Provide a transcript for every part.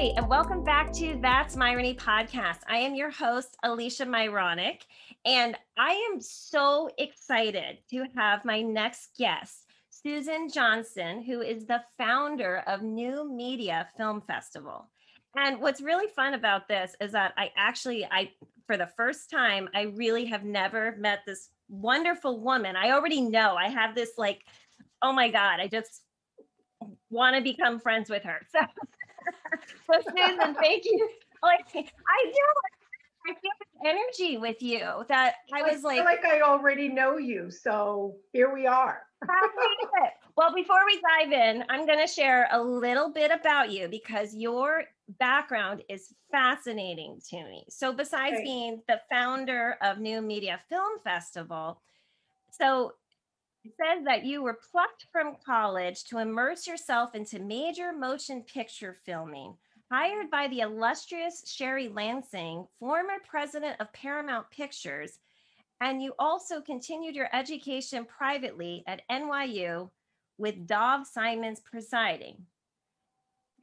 Hi, and welcome back to That's Myrony podcast. I am your host, Alicia Myronic, and I am so excited to have my next guest, Susan Johnson, who is the founder of New Media Film Festival. And what's really fun about this is that I actually, I for the first time, I really have never met this wonderful woman. I already know I have this like, oh my God, I just want to become friends with her. So so Susan, thank you. Like I do. I feel this energy with you that I was I like, like I already know you. So here we are. well, before we dive in, I'm going to share a little bit about you because your background is fascinating to me. So, besides being the founder of New Media Film Festival, so it says that you were plucked from college to immerse yourself into major motion picture filming. Hired by the illustrious Sherry Lansing, former president of Paramount Pictures, and you also continued your education privately at NYU with Dov Simens presiding.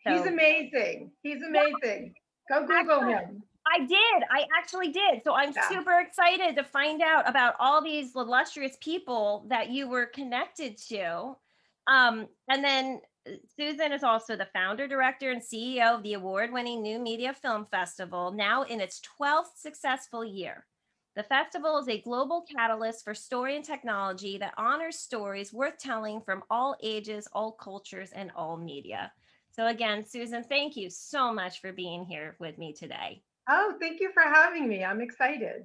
So, He's amazing. He's amazing. Go Google him. I did. I actually did. So I'm yeah. super excited to find out about all these illustrious people that you were connected to. Um, and then uh, Susan is also the founder, director, and CEO of the award winning New Media Film Festival, now in its 12th successful year. The festival is a global catalyst for story and technology that honors stories worth telling from all ages, all cultures, and all media. So, again, Susan, thank you so much for being here with me today. Oh, thank you for having me. I'm excited.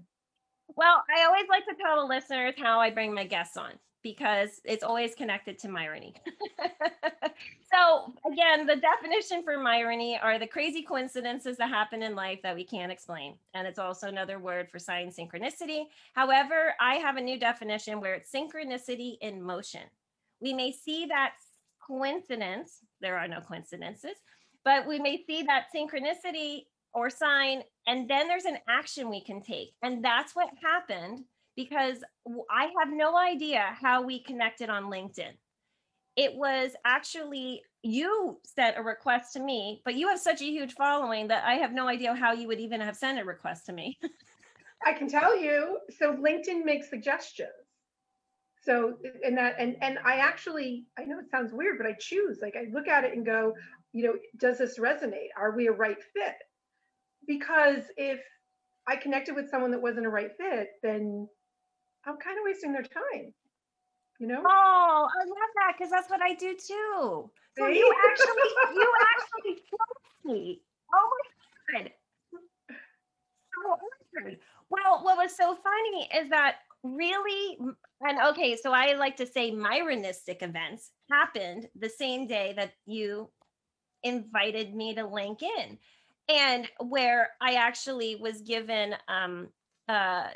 Well, I always like to tell the listeners how I bring my guests on because it's always connected to Myrony. so, again, the definition for Myrony are the crazy coincidences that happen in life that we can't explain. And it's also another word for sign synchronicity. However, I have a new definition where it's synchronicity in motion. We may see that coincidence, there are no coincidences, but we may see that synchronicity or sign and then there's an action we can take. And that's what happened because i have no idea how we connected on linkedin. It was actually you sent a request to me but you have such a huge following that i have no idea how you would even have sent a request to me. I can tell you so linkedin makes suggestions. So and that and and i actually i know it sounds weird but i choose like i look at it and go you know does this resonate? Are we a right fit because if I connected with someone that wasn't a right fit, then I'm kind of wasting their time. You know? Oh, I love that because that's what I do too. So See? you actually, you actually killed me. Oh my god. So honored. Well, what was so funny is that really, and okay, so I like to say Myronistic events happened the same day that you invited me to LinkedIn and where I actually was given um, uh,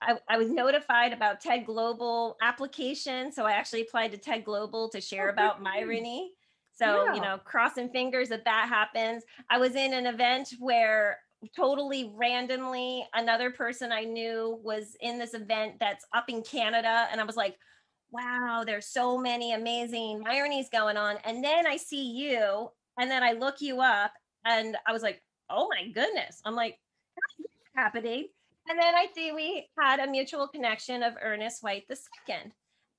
I, I, was notified about TED Global application. So I actually applied to TED Global to share oh, about Myrony. So, yeah. you know, crossing fingers that that happens. I was in an event where totally randomly another person I knew was in this event that's up in Canada. And I was like, wow, there's so many amazing Myronies going on. And then I see you and then I look you up and I was like, oh my goodness. I'm like, happening. And then I see we had a mutual connection of Ernest White the second.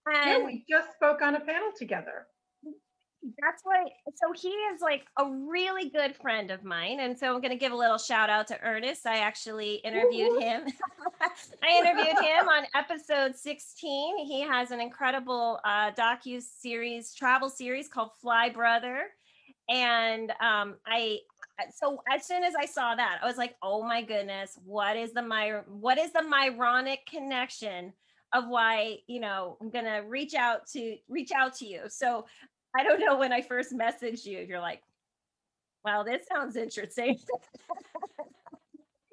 And yeah, we just spoke on a panel together. That's why. So he is like a really good friend of mine. And so I'm going to give a little shout out to Ernest. I actually interviewed him. I interviewed him on episode 16. He has an incredible uh, docu series, travel series called Fly Brother, and um, I. So as soon as I saw that, I was like, "Oh my goodness, what is the my what is the Myronic connection of why you know I'm gonna reach out to reach out to you?" So I don't know when I first messaged you, you're like, "Wow, this sounds interesting."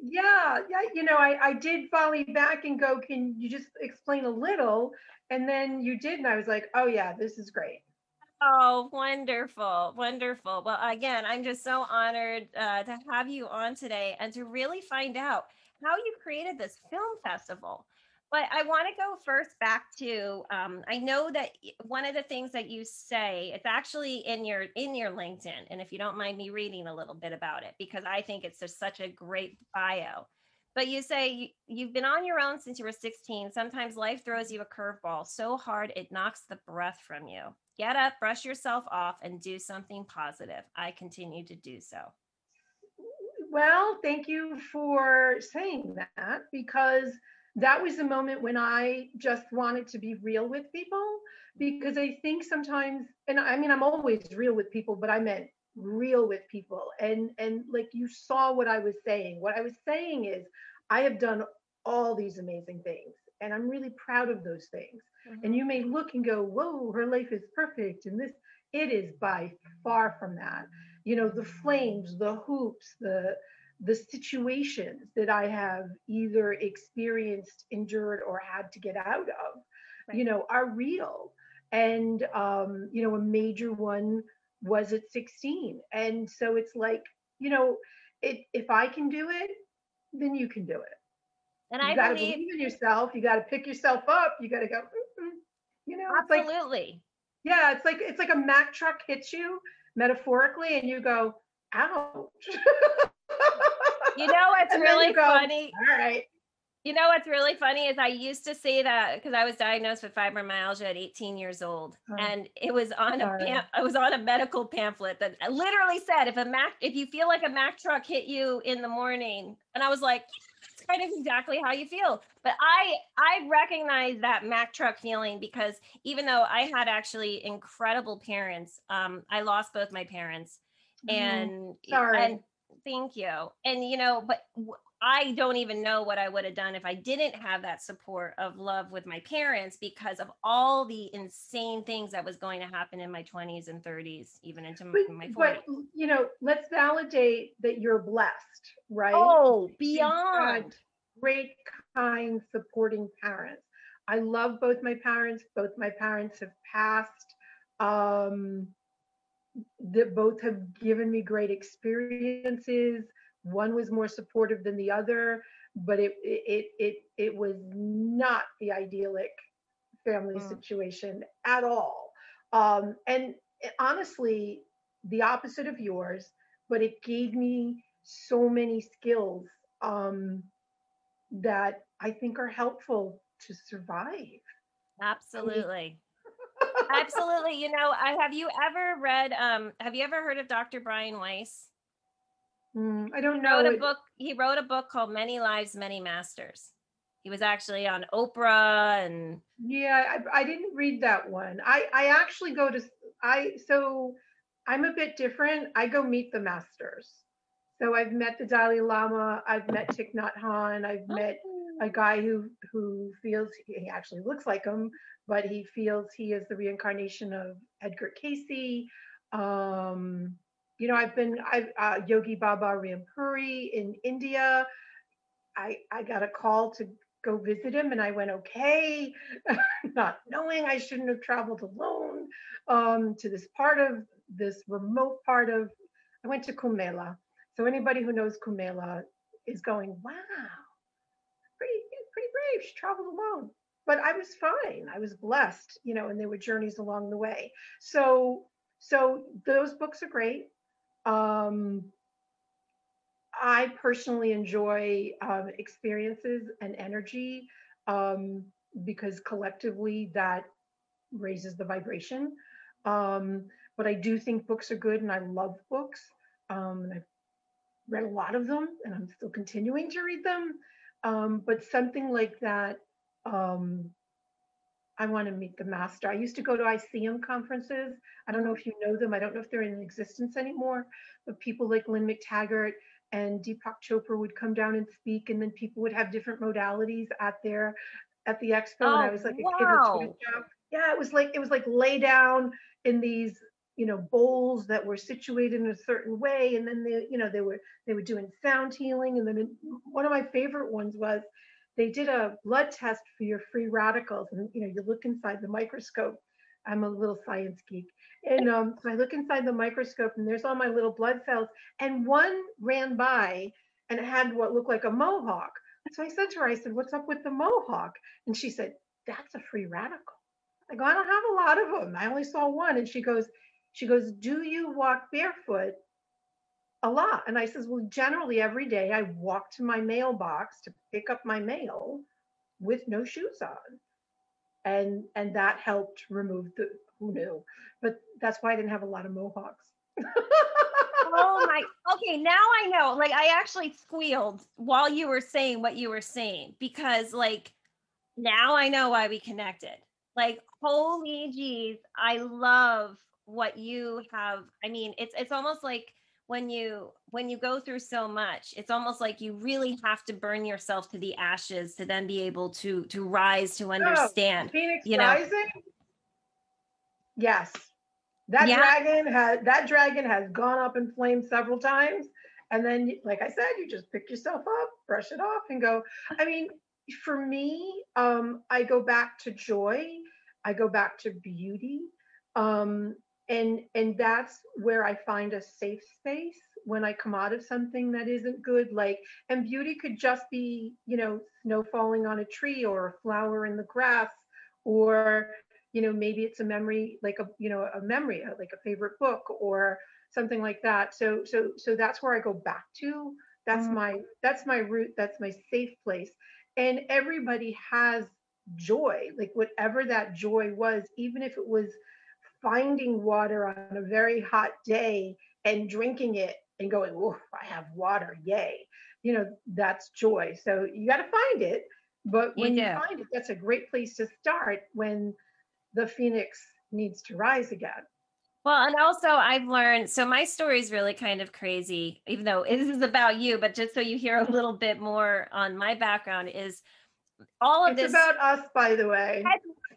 yeah yeah you know I, I did volley back and go can you just explain a little and then you did and i was like oh yeah this is great Oh, wonderful, wonderful. Well, again, I'm just so honored uh, to have you on today and to really find out how you created this film festival. But I want to go first back to um, I know that one of the things that you say it's actually in your in your LinkedIn, and if you don't mind me reading a little bit about it because I think it's just such a great bio. But you say you've been on your own since you were 16. Sometimes life throws you a curveball so hard it knocks the breath from you. Get up, brush yourself off, and do something positive. I continue to do so. Well, thank you for saying that because that was the moment when I just wanted to be real with people because I think sometimes and I mean I'm always real with people but I meant real with people and and like you saw what I was saying what I was saying is I have done all these amazing things and I'm really proud of those things mm-hmm. and you may look and go whoa her life is perfect and this it is by far from that you know the flames the hoops the the situations that I have either experienced, endured, or had to get out of, right. you know, are real. And, um, you know, a major one was at 16. And so it's like, you know, it, if I can do it, then you can do it. And you I gotta believe, believe in yourself. You got to pick yourself up. You got to go, mm-hmm. You know, absolutely. Like, yeah, it's like it's like a Mack truck hits you metaphorically, and you go, ouch. You know what's really go, funny? All right. You know what's really funny is I used to say that because I was diagnosed with fibromyalgia at 18 years old, oh, and it was on sorry. a pam- I was on a medical pamphlet that literally said if a Mack if you feel like a Mack truck hit you in the morning, and I was like, it's kind of exactly how you feel. But I I recognize that Mack truck feeling because even though I had actually incredible parents, um, I lost both my parents, mm-hmm. and sorry. and Thank you. And you know, but I don't even know what I would have done if I didn't have that support of love with my parents because of all the insane things that was going to happen in my 20s and 30s, even into but, my 40s. But you know, let's validate that you're blessed, right? Oh, beyond great, kind, supporting parents. I love both my parents. Both my parents have passed. Um, that both have given me great experiences. One was more supportive than the other, but it it it it was not the idyllic family mm. situation at all. Um, and honestly, the opposite of yours, but it gave me so many skills um, that I think are helpful to survive. Absolutely. Absolutely. You know, I have you ever read um have you ever heard of Dr. Brian Weiss? Mm, I don't he know. Wrote a book he wrote a book called Many Lives, Many Masters. He was actually on Oprah and Yeah, I, I didn't read that one. I I actually go to I so I'm a bit different. I go meet the masters. So I've met the Dalai Lama, I've met Thich Nhat Hanh, I've met a oh. guy who who feels he actually looks like him, but he feels he is the reincarnation of Edgar Cayce. Um, you know, I've been I've uh, Yogi Baba Rampuri in India. I I got a call to go visit him, and I went okay, not knowing I shouldn't have traveled alone um, to this part of this remote part of. I went to Kumbh Mela. So anybody who knows Kumbh Mela is going, wow, pretty pretty brave. She traveled alone but I was fine. I was blessed, you know, and there were journeys along the way. So, so those books are great. Um, I personally enjoy um, experiences and energy um, because collectively that raises the vibration. Um, but I do think books are good, and I love books. Um, and I've read a lot of them, and I'm still continuing to read them. Um, but something like that, um, I want to meet the master. I used to go to ICEM conferences. I don't know if you know them. I don't know if they're in existence anymore, but people like Lynne McTaggart and Deepak Chopra would come down and speak, and then people would have different modalities at their at the expo. Oh, and I was like a wow. kid. Yeah, it was like it was like lay down in these you know bowls that were situated in a certain way, and then they you know they were they were doing sound healing, and then one of my favorite ones was they did a blood test for your free radicals and you know you look inside the microscope. I'm a little science geek. And um, so i look inside the microscope and there's all my little blood cells and one ran by and it had what looked like a mohawk. So i said to her i said what's up with the mohawk? And she said that's a free radical. I go i don't have a lot of them i only saw one. And she goes she goes do you walk barefoot a lot. And I says, well, generally every day I walk to my mailbox to pick up my mail with no shoes on. And and that helped remove the who knew. But that's why I didn't have a lot of mohawks. oh my okay now i know like i actually squealed while you were saying what you were saying because like now i know why we connected like holy jeez i love what you have i mean it's it's almost like when you when you go through so much it's almost like you really have to burn yourself to the ashes to then be able to to rise to understand Phoenix you know. Rising? Yes. That Yeah. dragon has that dragon has gone up in flames several times. And then, like I said, you just pick yourself up, brush it off, and go. I mean, for me, um, I go back to joy. I go back to beauty. Um, and and that's where I find a safe space when I come out of something that isn't good. Like, and beauty could just be, you know, snow falling on a tree or a flower in the grass, or you know, maybe it's a memory, like a you know, a memory, uh, like a favorite book or something like that. So so so that's where I go back to. That's Mm. my that's my root. That's my safe place. And everybody has joy, like whatever that joy was, even if it was finding water on a very hot day and drinking it and going, oh, I have water, yay. You know, that's joy. So you got to find it. But You when you, do. find it, that's a great place to start when the phoenix needs to rise again. Well, and also I've learned so my story is really kind of crazy, even though this is about you, but just so you hear a little bit more on my background is all of It's this about us, by the way,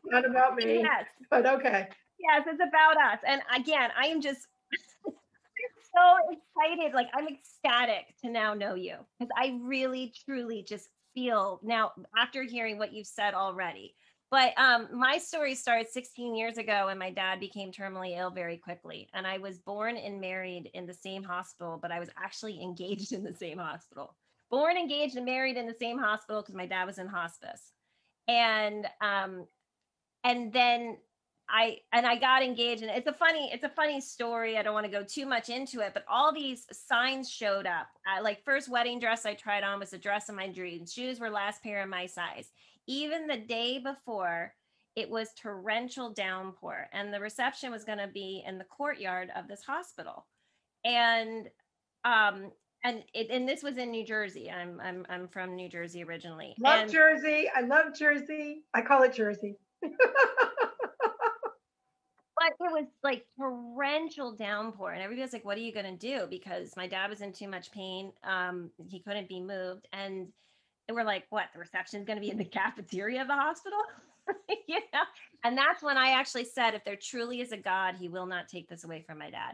not about me, yes, but okay. Yes, it's about us. And again, I am just so excited. Like I'm ecstatic to now know you because I really truly just feel now after hearing what you've said already. But um, my story started 16 years ago when my dad became terminally ill very quickly. And I was born and married in the same hospital, but I was actually engaged in the same hospital. Born, engaged, and married in the same hospital because my dad was in hospice. And um, and then I and I got engaged and it's a funny it's a funny story. I don't want to go too much into it, but all these signs showed up. I, like first wedding dress I tried on was the dress of my dreams. Shoes were last pair of my size. Even the day before, it was torrential downpour and the reception was going to be in the courtyard of this hospital. And um and it, and this was in New Jersey. I'm I'm I'm from New Jersey originally. Love and, Jersey. I love Jersey. I call it Jersey. it was like torrential downpour and everybody's like what are you going to do? Because my dad was in too much pain um he couldn't be moved and and we're like what the reception is going to be in the cafeteria of the hospital? You know? And that's when i actually said if there truly is a god he will not take this away from my dad.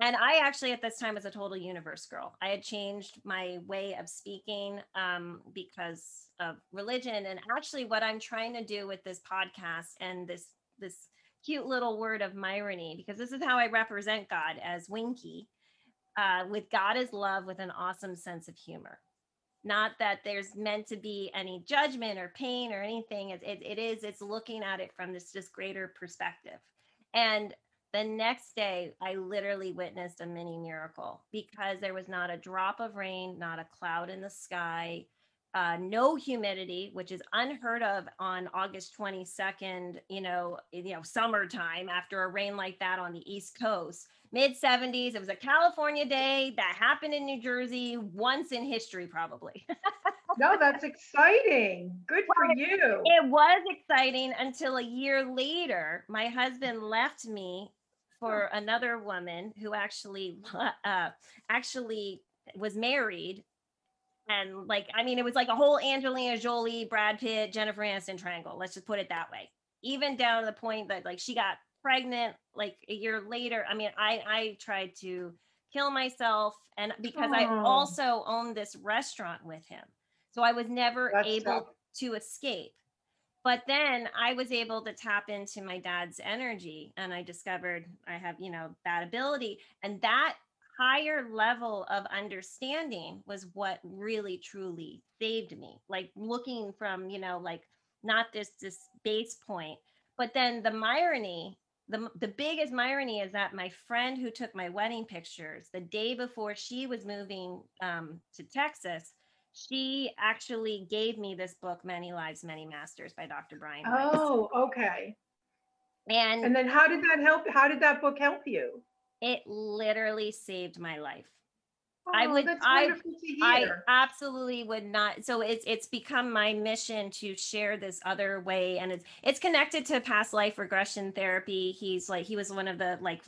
And i actually at this time was a total universe girl. I had changed my way of speaking um, because of religion and actually what i'm trying to do with this podcast and this this cute little word of irony because this is how I represent God as Winky. Uh, with God is love with an awesome sense of humor. Not that there's meant to be any judgment or pain or anything. It, it, it is, it's looking at it from this just greater perspective. And the next day, I literally witnessed a mini miracle because there was not a drop of rain, not a cloud in the sky, uh, no humidity, which is unheard of on August 22nd, you know, you know, summertime after a rain like that on the East Coast. Mid 70s, it was a California day that happened in New Jersey once in history, probably. no, that's exciting. Good for Well, you. it was exciting until a year later my husband left me for another woman who actually uh actually was married and like i mean it was like a whole angelina jolie brad pitt jennifer aniston triangle let's just put it that way even down to the point that like she got pregnant like a year later i mean i i tried to kill myself and because i Oh. also owned this restaurant with him so i was never That's able tough. to escape. But then I was able to tap into my dad's energy and I discovered I have, you know, that ability. And that higher level of understanding was what really truly saved me. Like looking from, you know, like not this this base point, but then the irony, the the biggest irony is that my friend who took my wedding pictures the day before she was moving um, to Texas, she actually gave me this book, Many Lives, Many Masters by Dr. Brian. Weiss. Oh, okay. and, And then how did that help? How did that book help you? It literally saved my life. I Oh, would- I- I absolutely would not. So it's it's become my mission to share this other way, and it's it's connected to past life regression therapy. He's like he was one of the like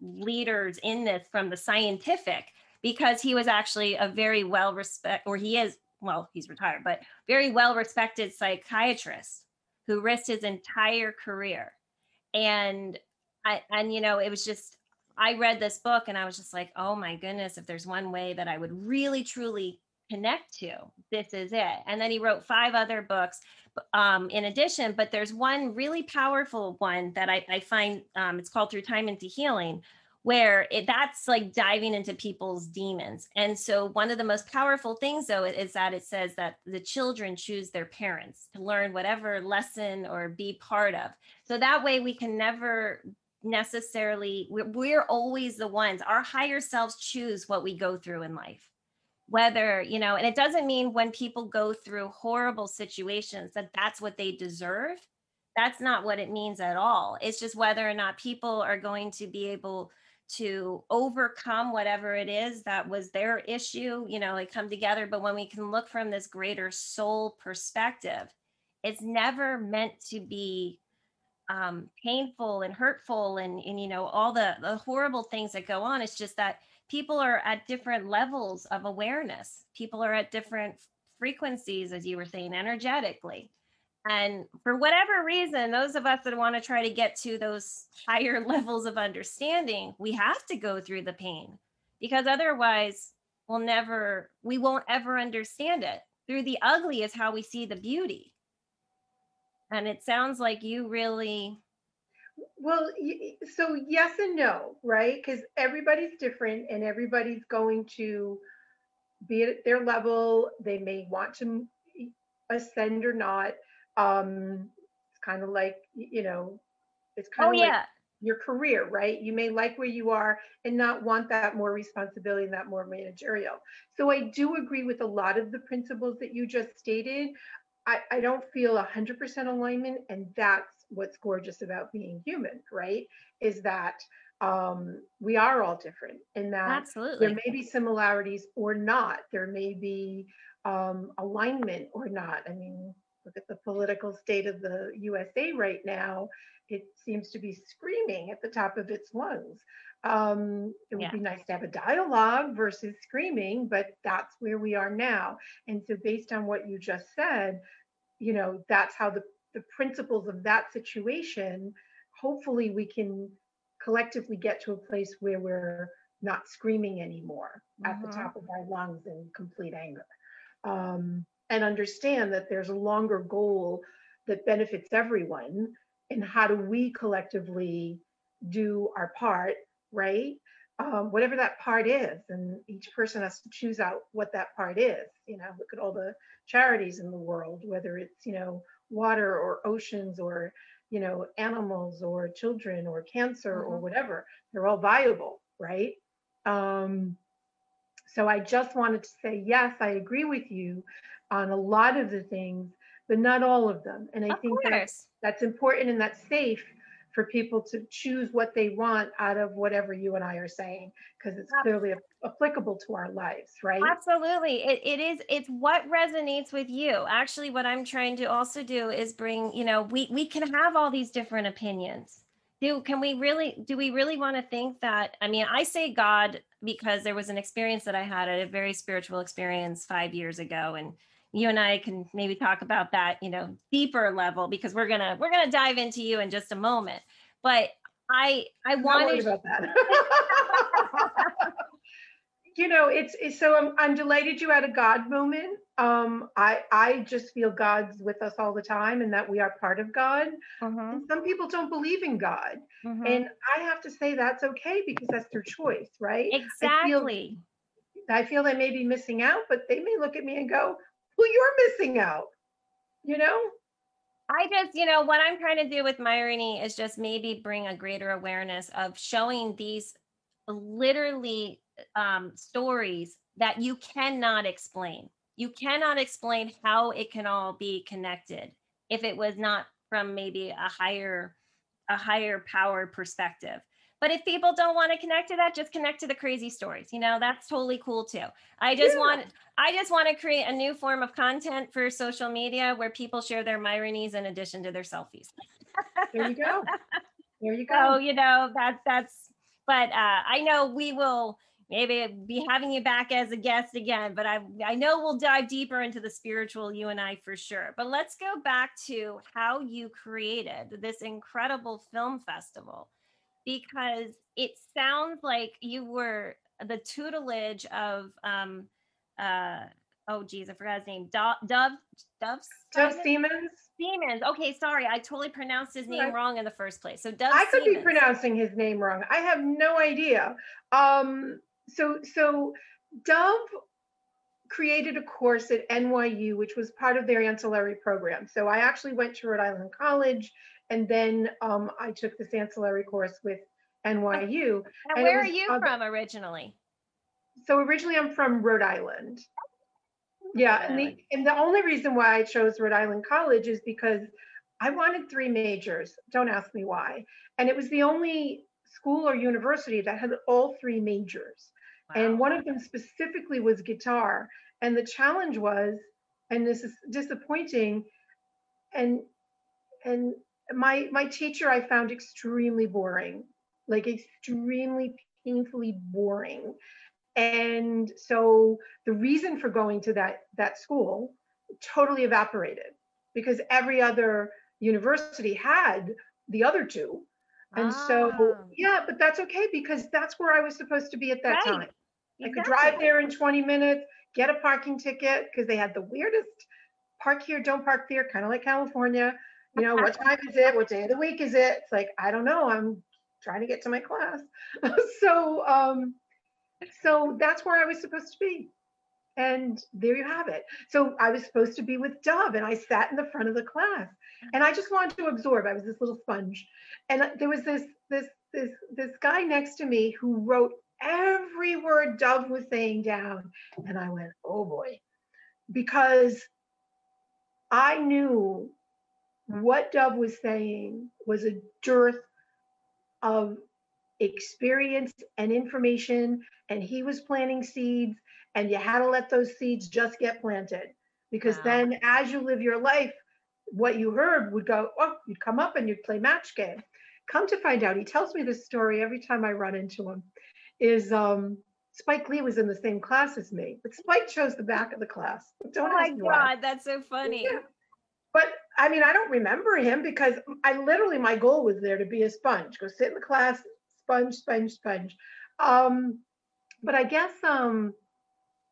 leaders in this from the scientific because he was actually a very well respect or he is well he's retired but very well respected psychiatrist who risked his entire career and i and you know it was just i read this book and i was just like oh my goodness if there's one way that i would really truly connect to this is it and then he wrote five other books um, in addition but there's one really powerful one that i, I find um, it's called through time into healing where it, that's like diving into people's demons. And so, one of the most powerful things, though, is that it says that the children choose their parents to learn whatever lesson or be part of. So that way, we can never necessarily, we're, we're always the ones, our higher selves choose what we go through in life. Whether, you know, and it doesn't mean when people go through horrible situations that that's what they deserve. That's not what it means at all. It's just whether or not people are going to be able to overcome whatever it is that was their issue, you know, like come together. But when we can look from this greater soul perspective, it's never meant to be um, painful and hurtful and, and, you know, all the, the horrible things that go on. It's just that people are at different levels of awareness. People are at different frequencies, as you were saying, energetically. And for whatever reason, those of us that want to try to get to those higher levels of understanding, we have to go through the pain because otherwise we'll never, we won't ever understand it. Through the ugly is how we see the beauty. And it sounds like you really, Well, so yes and no, right? Because everybody's different and everybody's going to be at their level. They may want to ascend or not. Um, it's kind of like, you know, it's kind oh, of like yeah. your career, right? You may like where you are and not want that more responsibility and that more managerial. So I do agree with a lot of the principles that you just stated. I, I don't feel 100% alignment, and that's what's gorgeous about being human, right? Is that um, we are all different, and that Absolutely. there may be similarities or not. There may be um, alignment or not. I mean, look at the political state of the USA right now. It seems to be screaming at the top of its lungs. Um, it would Yeah. be nice to have a dialogue versus screaming, but that's where we are now. And so, based on what you just said, you know, that's how the, the principles of that situation, hopefully, we can collectively get to a place where we're not screaming anymore at the Mhm. top of our lungs in complete anger. Um, and understand that there's a longer goal that benefits everyone. And how do we collectively do our part, right? Um, whatever that part is. And each person has to choose out what that part is. You know, look at all the charities in the world, whether it's, you know, water or oceans or, you know, animals or children or cancer or Mhm. whatever. They're all viable, right? Um, so I just wanted to say, yes, I agree with you on a lot of the things, but not all of them. And I Of think that's that's important and that's safe for people to choose what they want out of whatever you and I are saying, because it's clearly applicable to our lives, right? Absolutely. It, it is, it's what resonates with you. Actually, what I'm trying to also do is bring, you know, we, we can have all these different opinions. Do, can we really, do we really want to think that, I mean, I say God because there was an experience that I had, a very spiritual experience five years ago. And you and I can maybe talk about that, you know, deeper level because we're gonna we're gonna dive into you in just a moment. But I I wanted about that. you know, it's, it's so I'm I'm delighted you had a God moment. Um, I I just feel God's with us all the time and that we are part of God. Mm-hmm. some people don't believe in God, mm-hmm. and I have to say that's okay because that's their choice, right? Exactly. I feel, I feel they may be missing out, but they may look at me and go, well, you're missing out, you know? I just, you know, what I'm trying to do with Myrony is just maybe bring a greater awareness of showing these literally um, stories that you cannot explain. You cannot explain how it can all be connected if it was not from maybe a higher a higher power perspective. But if people don't want to connect to that, just connect to the crazy stories. You know, that's totally cool too. I just yeah. want I just want to create a new form of content for social media where people share their Myronies in addition to their selfies. there you go. There you go. So, you know, that's that's but uh I know we will maybe be having you back as a guest again but i i know we'll dive deeper into the spiritual you and i for sure but let's go back to how you created this incredible film festival because it sounds like you were the tutelage of um uh oh geez, I forgot his name. Dov Dov Dov Dov Simens. Simens. Okay, sorry, I totally pronounced his name wrong in the first place. So Dov. I could Simens. be pronouncing his name wrong. I have no idea. Um. So so Dov created a course at NYU, which was part of their ancillary program. So I actually went to Rhode Island College and then um, I took this ancillary course with NYU. And, and where are you from originally? So originally I'm from Rhode Island. Yeah, and the and the only reason why I chose Rhode Island College is because I wanted three majors. Don't ask me why. And it was the only school or university that had all three majors. Wow. And one of them specifically was guitar. And the challenge was, and this is disappointing, and and my my teacher I found extremely boring, like extremely painfully boring. And so the reason for going to that that school totally evaporated because every other university had the other two. And ah. so yeah, but that's okay because that's where I was supposed to be at that right. time. Exactly. I could drive there in 20 minutes, get a parking ticket because they had the weirdest park here, don't park there, kind of like California you know, what time is it? What day of the week is it? It's like, I don't know. I'm trying to get to my class. so, um, so that's where I was supposed to be. And there you have it. So I was supposed to be with Dov and I sat in the front of the class and I just wanted to absorb. I was this little sponge. And there was this, this, this, this guy next to me who wrote every word Dov was saying down. And I went, oh boy, because I knew what Dov was saying was a dearth of experience and information, and he was planting seeds, and you had to let those seeds just get planted. Because wow. then, as you live your life, what you heard would go, oh, you'd come up and you'd play match game. Come to find out, he tells me this story every time I run into him. Is um, Spike Lee was in the same class as me, but Spike chose the back of the class. Don't oh my God, why. that's so funny. Yeah. I mean, I don't remember him because I literally my goal was there to be a sponge, go sit in the class, sponge, sponge, sponge. Um, but I guess um,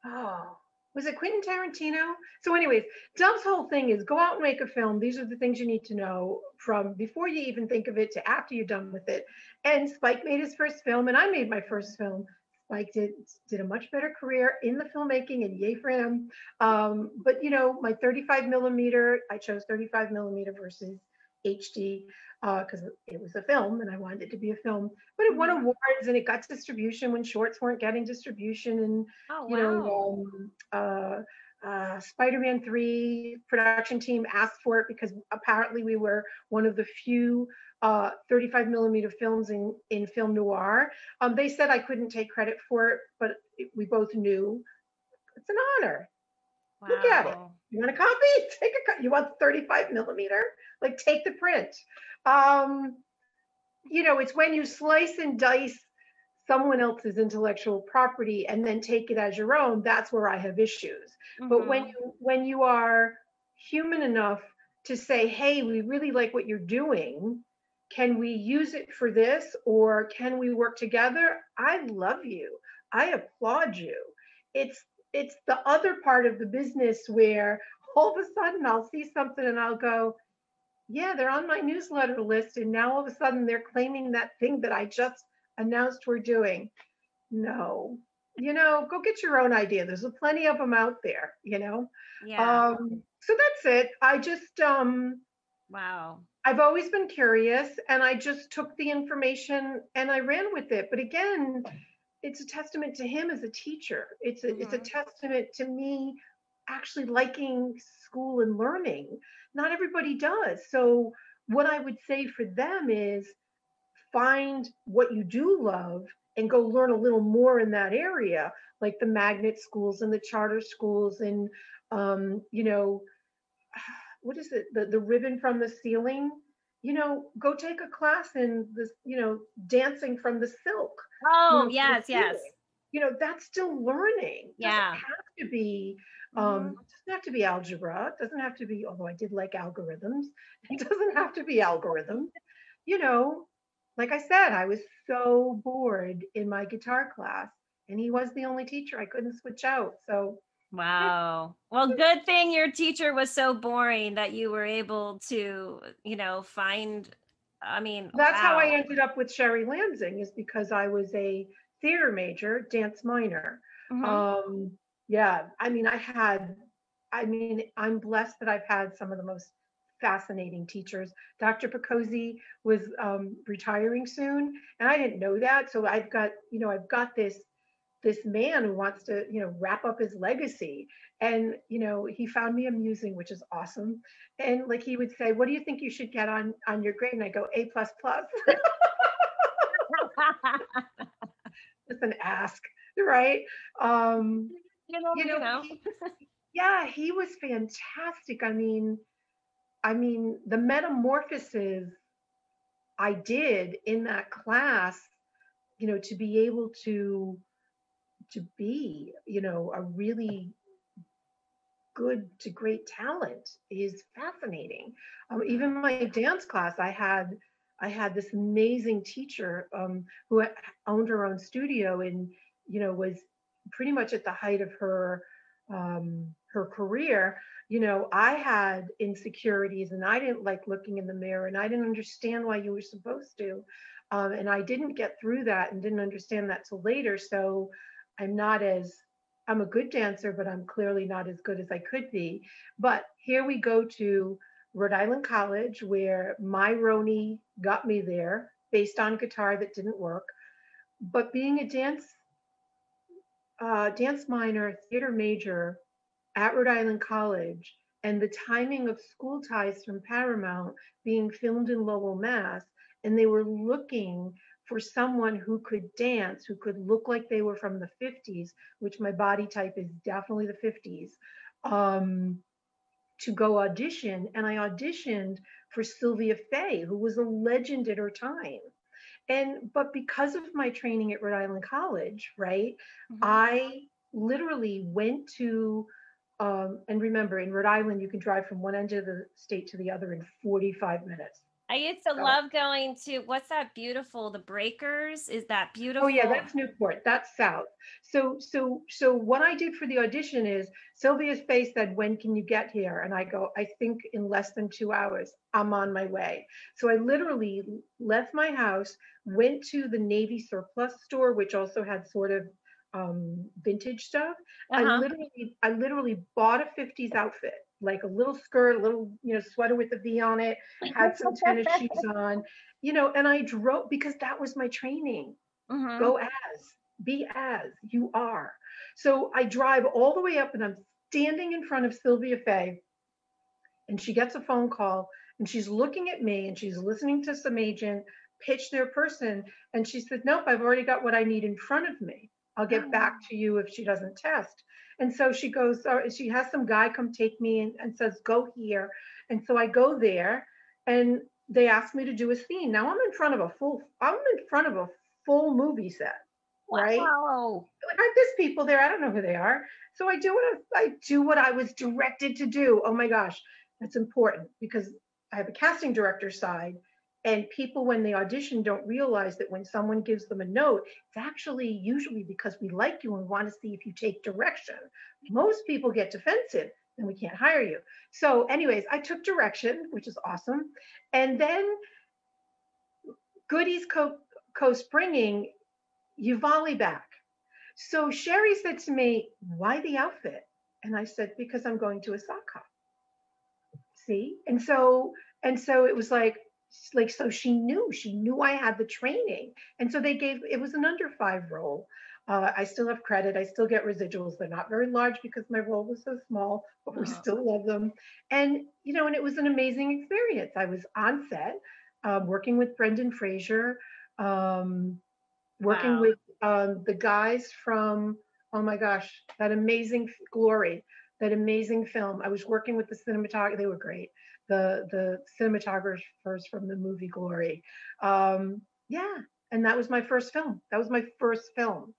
oh, was it Quentin Tarantino? So, anyways, Dov's whole thing is go out and make a film. These are the things you need to know from before you even think of it to after you're done with it. And Spike made his first film, and I made my first film. Spike did did a much better career in the filmmaking, and yay for him. Um, but you know, my 35 millimeter, I chose 35 millimeter versus HD because uh, it was a film and I wanted it to be a film. But it won mm-hmm. awards and it got distribution when shorts weren't getting distribution. And oh, you wow. know, um, uh, uh, Spider-Man 3 production team asked for it because apparently we were one of the few uh, 35 millimeter films in, in film noir. Um, they said I couldn't take credit for it, but it, we both knew it's an honor. Wow. Look at it. You want a copy? Take a copy. You want 35 millimeter? Like take the print. Um, you know, it's when you slice and dice someone else's intellectual property and then take it as your own, that's where I have issues. But when Mhm. you when you are human enough to say, hey, we really like what you're doing. Can we use it for this or can we work together? I love you. I applaud you. It's it's the other part of the business where all of a sudden I'll see something and I'll go, yeah, they're on my newsletter list. And now all of a sudden they're claiming that thing that I just announced we're doing. No, you know, go get your own idea. There's plenty of them out there, you know? yeah. Um, so that's it. I just, um, wow. I've always been curious and I just took the information and I ran with it. But again, it's a testament to him as a teacher. It's a, it's a Mhm. testament to me actually liking school and learning. Not everybody does. So what I would say for them is find what you do love and go learn a little more in that area, like the magnet schools and the charter schools and um, you know, what is it? The the ribbon from the ceiling. You know, go take a class in this, you know, dancing from the silk. you Oh, know, yes, yes. You know, that's still learning. Yeah. Doesn't have to be um Mhm. doesn't have to be algebra. It doesn't have to be, although I did like algorithms. It doesn't have to be algorithms. You know, like I said, I was so bored in my guitar class, and he was the only teacher I couldn't switch out. So Wow. Well, good thing your teacher was so boring that you were able to, you know, find. I mean, that's how I ended up with Sherry Lansing, is because I was a theater major, dance minor. Mhm. Um, yeah, I mean, I had, I mean, I'm blessed that I've had some of the most fascinating teachers. Dr. Picozzi was um, retiring soon, and I didn't know that. So I've got, you know, I've got this this man who wants to, you know, wrap up his legacy. And, you know, he found me amusing, which is awesome. And like he would say, what do you think you should get on on your grade? And I go, A plus plus. Just an ask, right? Um, you know, you know, know. he- yeah, he was fantastic. I mean, I mean, the metamorphoses I did in that class, you know, to be able to to be, you know, a really good to great talent is fascinating. Um, even my dance class, I had I had this amazing teacher um, who owned her own studio and you know was pretty much at the height of her um, her career. You know, I had insecurities and I didn't like looking in the mirror and I didn't understand why you were supposed to. Um, and I didn't get through that and didn't understand that till later. So I'm not as I'm a good dancer, but I'm clearly not as good as I could be. But here we go to Rhode Island College, where Myrony got me there based on guitar that didn't work. But being a dance uh, dance minor, theater major at Rhode Island College, and the timing of School Ties from Paramount being filmed in Lowell, Mass, and they were looking for someone who could dance, who could look like they were from the 50s, which my body type is definitely the 50s, um, to go audition. And I auditioned for Sylvia Fay, who was a legend at her time. And but because of my training at Rhode Island College, right, Mhm. I literally went to um, and remember in Rhode Island you can drive from one end of the state to the other in 45 minutes. I used to So- love going to what's that beautiful? The Breakers is that beautiful? Oh yeah, that's Newport. That's south. So so so what I did for the audition is Sylvia's face said, "When can you get here?" And I go, "I think in less than two hours. I'm on my way." So I literally left my house, went to the Navy surplus store, which also had sort of um, vintage stuff. I Uh-huh. literally I literally bought a 50s outfit, like a little skirt, a little you know sweater with a V on it, had some tennis shoes on, you know, and I drove because that was my training Mhm. go as be as you are so i drive all the way up and i'm standing in front of Sylvia Fay and she gets a phone call and she's looking at me and she's listening to some agent pitch their person. And she said, Nope, I've already got what I need in front of me. I'll get back to you if she doesn't test. And so she goes, uh, she has some guy come take me and, and says, Go here. And so I go there and they asked me to do a scene. Now I'm in front of a full, I'm in front of a full movie set. Right. Wow. Like there's people there. I don't know who they are. So I do what I, I do what I was directed to do. Oh my gosh, that's important because I have a casting director side and people when they audition don't realize that when someone gives them a note it's actually usually because we like you and want to see if you take direction. Most people get defensive and we can't hire you. So anyways i took direction which is awesome. And then goodies co, co-springing you volley back. So sherry said to me why the outfit? And i said because i'm going to a sock hop. See? And so and so it was like like so she knew she knew i had the training. And so they gave it was an under five role. Uh, i still have credit i still get residuals. They're not very large because my role was so small but we Uh-huh. still love them. And you know and it was an amazing experience. I was on set um, working with brendan fraser um, working Wow. with um, the guys from oh my gosh that amazing glory that amazing film. I was working with the cinematographer they were great the the cinematographers from the movie Glory. Um, yeah, and that was my first film. That was my first film.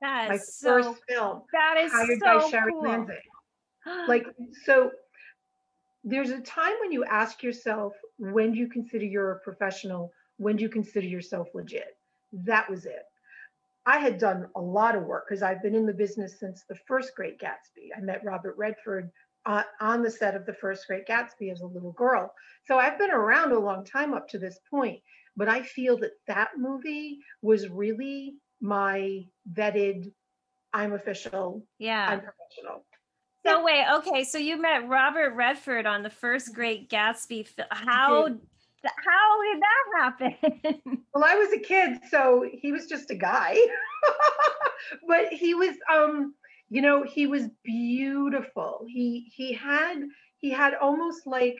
That My so. first film That is hired so by Sherry cool. Lansing. Like so, there's a time when you ask yourself, when do you consider you're a professional? When do you consider yourself legit? That was it. I had done a lot of work because I've been in the business since the first Great Gatsby. I met Robert Redford uh, on the set of the first Great Gatsby as a little girl. So I've been around a long time up to this point. But I feel that that movie was really my vetted, I'm official, yeah. I'm professional. So wait, okay, so you met Robert Redford on the first Great Gatsby. How how did that happen? Well, I was a kid, so he was just a guy. but he was um, you know, he was beautiful. He he had he had almost like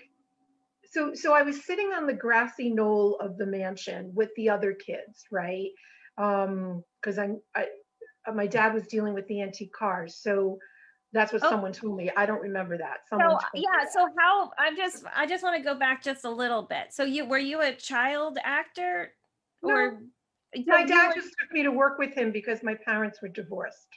so so I was sitting on the grassy knoll of the mansion with the other kids, right? Um, because I'm I uh, my dad was dealing with the antique cars. So that's what Oh. someone told me. I don't remember that. Someone so yeah, so how I'm just I just want to go back just a little bit. So you were you a child actor or my dad were- just took me to work with him because my parents were divorced.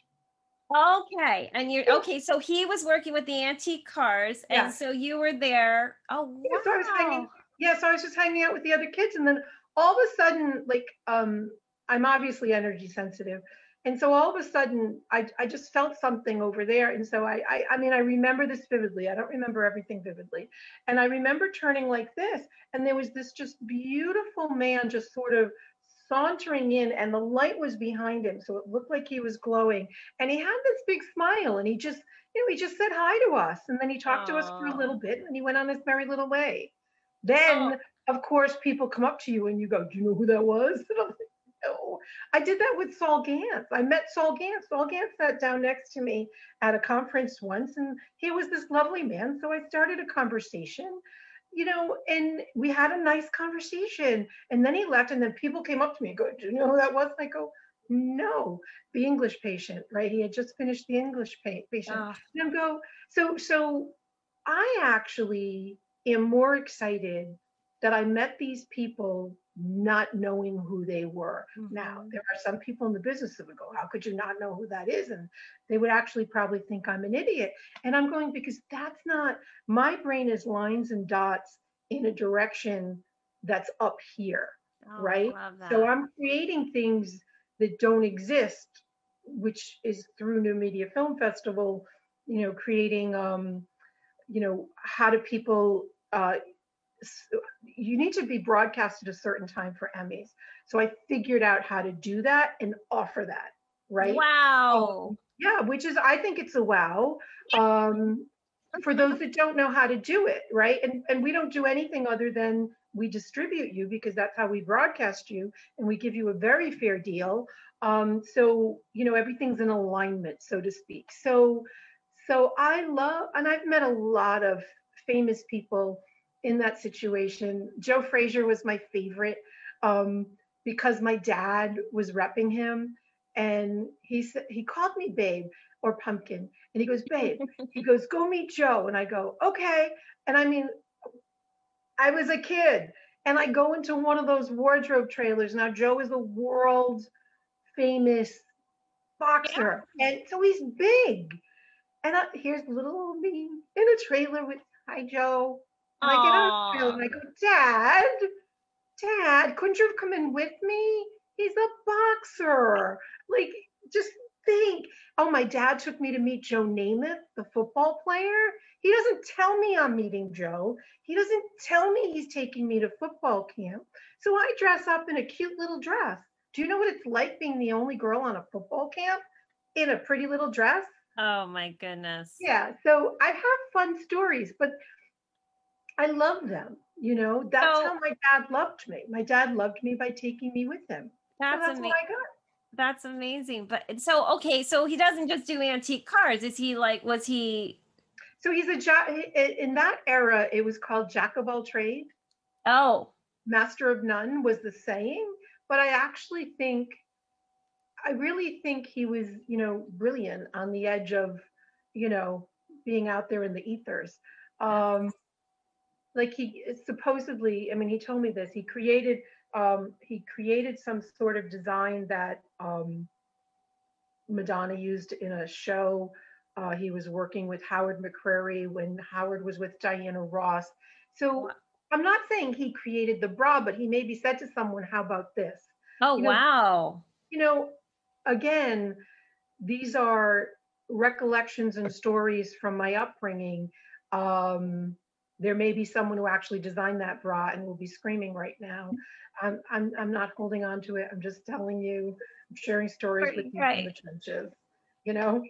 Okay, and you're okay. So he was working with the antique cars, Yeah. and so you were there. Oh wow! Yeah, so I was hanging- yeah so i was just hanging out with the other kids and then all of a sudden like um i'm obviously energy sensitive and so all of a sudden i, I just felt something over there and so I, I i mean i remember this vividly i don't remember everything vividly and i remember turning like this and there was this just beautiful man just sort of sauntering in and the light was behind him so it looked like he was glowing. And he had this big smile and he just you know he just said hi to us. And then he talked to us for a little bit and he went on his merry little way. Then oh. of course people come up to you and you go do you know who that was? And I'm like, no. I did that with Saul Zaentz. I met Saul Zaentz. Saul Zaentz sat down next to me at a conference once and he was this lovely man. So i started a conversation you know and we had a nice conversation and then he left and then people came up to me and go do you know who that was? And i go no the english patient right? He had just finished the english pa- patient. Oh, and go so so i actually am more excited that i met these people not knowing who they were now mhm. there are some people in the business that would go how could you not know who that is and they would actually probably think i'm an idiot and i'm going because that's not my brain is lines and dots in a direction that's up here Oh, right? So i'm creating things that don't exist which is through new media film festival you know creating um you know how do people uh you need to be broadcast at a certain time for emmys. So i figured out how to do that and offer that right? Wow. yeah which is i think it's a wow. Um for those that don't know how to do it right? And and we don't do anything other than we distribute you because that's how we broadcast you and we give you a very fair deal. Um so you know everything's in alignment so to speak. So So I love, and I've met a lot of famous people in that situation. Joe Frazier was my favorite um, because my dad was repping him, and he said he called me babe or pumpkin, and he goes, babe, he goes, go meet Joe, and I go, okay, and I mean, I was a kid, and I go into one of those wardrobe trailers. Now Joe is a world famous boxer, yeah. and so he's big. And I, here's little me in a trailer with hi Joe. And I get on the and I go, Dad, Dad, couldn't you have come in with me? He's a boxer. Like, just think. Oh, my dad took me to meet Joe Namath, the football player. He doesn't tell me I'm meeting Joe. He doesn't tell me he's taking me to football camp. So I dress up in a cute little dress. Do you know what it's like being the only girl on a football camp in a pretty little dress? Oh my goodness. Yeah. So I have fun stories, but I love them. You know, that's so, how my dad loved me. My dad loved me by taking me with him. That's, so that's amazing. That's amazing. But so okay, so he doesn't just do antique cars. Is he like was he So he's a jack in that era it was called jack of all trade. Oh. Master of none was the saying, but I actually think I really think he was, you know, brilliant on the edge of, you know, being out there in the ethers. Um, like he supposedly, I mean, he told me this. He created, um, he created some sort of design that um, Madonna used in a show. Uh, he was working with Howard McCrary when Howard was with Diana Ross. So I'm not saying he created the bra, but he maybe said to someone, "How about this?" Oh you know, wow! You know, again, these are recollections and stories from my upbringing. Um, there may be someone who actually designed that bra and will be screaming right now. I'm, I'm, I'm not holding on to it. I'm just telling you, I'm sharing stories with you right. from the trenches, you know?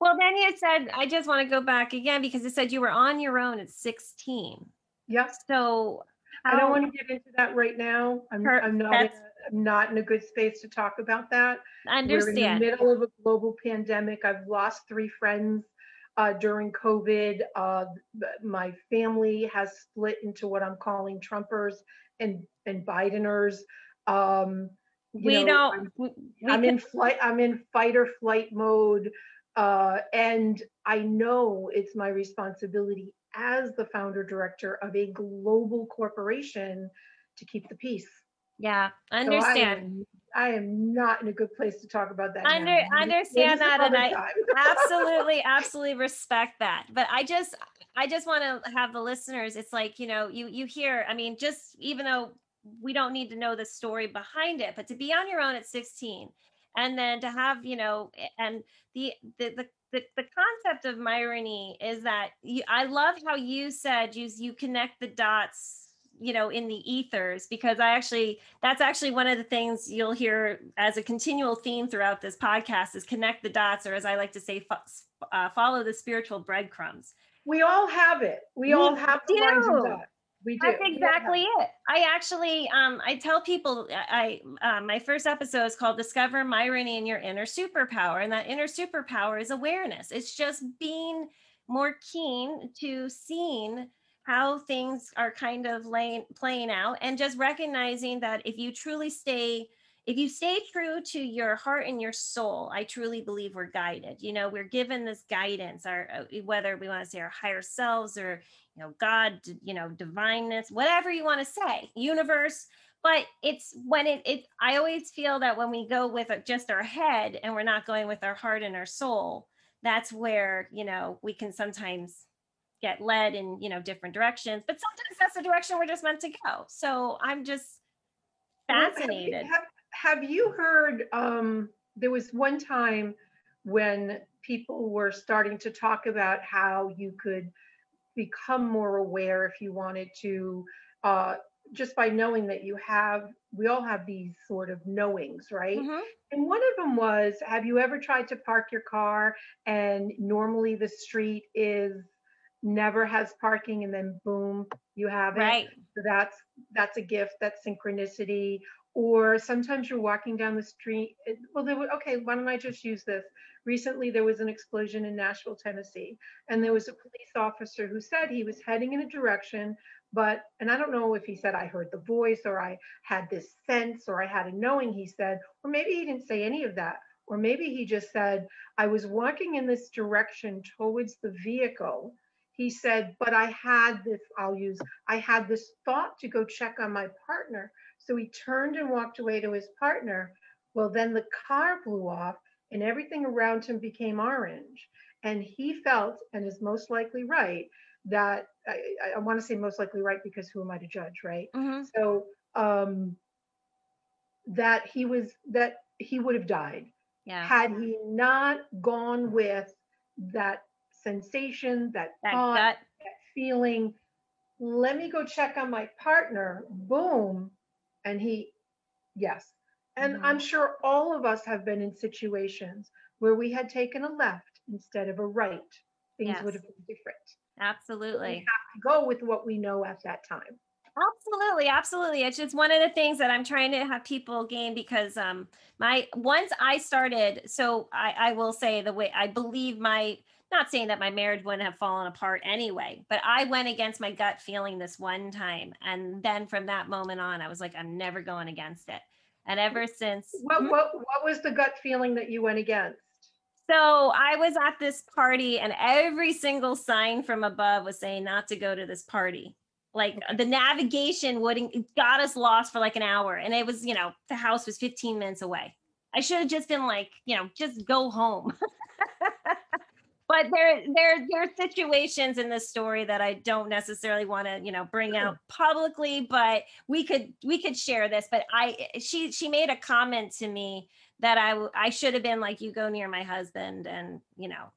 Well, then you said, I just want to go back again because it said you were on your own at 16. Yep. So I don't want to get into that right now. I'm, per, I'm not I'm not in a good space to talk about that. I understand. We're in the middle of a global pandemic. I've lost three friends uh, during COVID. Uh, my family has split into what I'm calling Trumpers and and Bideners. Um, we know, don't. I'm, we, I'm can, in flight. I'm in fight or flight mode, uh, and I know it's my responsibility as the founder director of a global corporation to keep the peace. Yeah, understand. So I, am, not in a good place to talk about that. Under understand that, and I absolutely, absolutely respect that. But I just, I just want to have the listeners. It's like you know, you you hear. I mean, just even though we don't need to know the story behind it, but to be on your own at 16, and then to have you know, and the the the the, the concept of Myrony is that you, I love how you said you you connect the dots you know in the ethers because i actually that's actually one of the things you'll hear as a continual theme throughout this podcast is connect the dots or as i like to say uh, follow the spiritual breadcrumbs we all have it we, we all have the lines and dots we do. That's exactly it. I actually, um, I tell people, I, uh, my first episode is called "Discover Myrony in Your Inner Superpower," and that inner superpower is awareness. It's just being more keen to seeing how things are kind of laying, playing out and just recognizing that if you truly stay if you stay true to your heart and your soul i truly believe we're guided. You know we're given this guidance our uh, whether we want to say our higher selves or you know god you know divineness whatever you want to say universe. But it's when it, it i always feel that when we go with just our head and we're not going with our heart and our soul that's where you know we can sometimes get led in you know different directions but sometimes that's the direction we're just meant to go. So i'm just fascinated have, have, have you heard um there was one time when people were starting to talk about how you could become more aware if you wanted to uh, just by knowing that you have we all have these sort of knowings right? Mm-hmm. and one of them was have you ever tried to park your car and normally the street is never has parking and then boom you have it right so that's that's a gift that's synchronicity or sometimes you're walking down the street. Well, there were, okay, why don't I just use this? Recently, there was an explosion in Nashville, Tennessee, and there was a police officer who said he was heading in a direction, but, and I don't know if he said, I heard the voice, or I had this sense, or I had a knowing, he said, or maybe he didn't say any of that. Or maybe he just said, I was walking in this direction towards the vehicle. He said, but I had this, I'll use, I had this thought to go check on my partner. So he turned and walked away to his partner. Well, then the car blew off and everything around him became orange. And he felt, and is most likely right, that I, I, want to say most likely right because who am I to judge, right? Mhm. So um, that he was, that he would have died Yeah. had he not gone with that sensation, that That thought, that feeling, let me go check on my partner, boom. And he, yes. And Mhm. I'm sure all of us have been in situations where we had taken a left instead of a right. Things would have been different. Absolutely. We have to go with what we know at that time. Absolutely, absolutely. It's just one of the things that I'm trying to have people gain because um my once I started, so I, I will say the way I believe my not saying that my marriage wouldn't have fallen apart anyway, but I went against my gut feeling this one time. And then from that moment on, I was like, I'm never going against it. And ever since What, Mhm. what, what was the gut feeling that you went against? So I was at this party, and every single sign from above was saying not to go to this party. Like Okay. the navigation wouldn't it got us lost for like an hour, and it was you know the house was 15 minutes away. I should have just been like you know just go home. but there there there are situations in this story that I don't necessarily want to you know bring Sure. out publicly, but we could we could share this. But I she she made a comment to me that I I should have been like you go near my husband and you know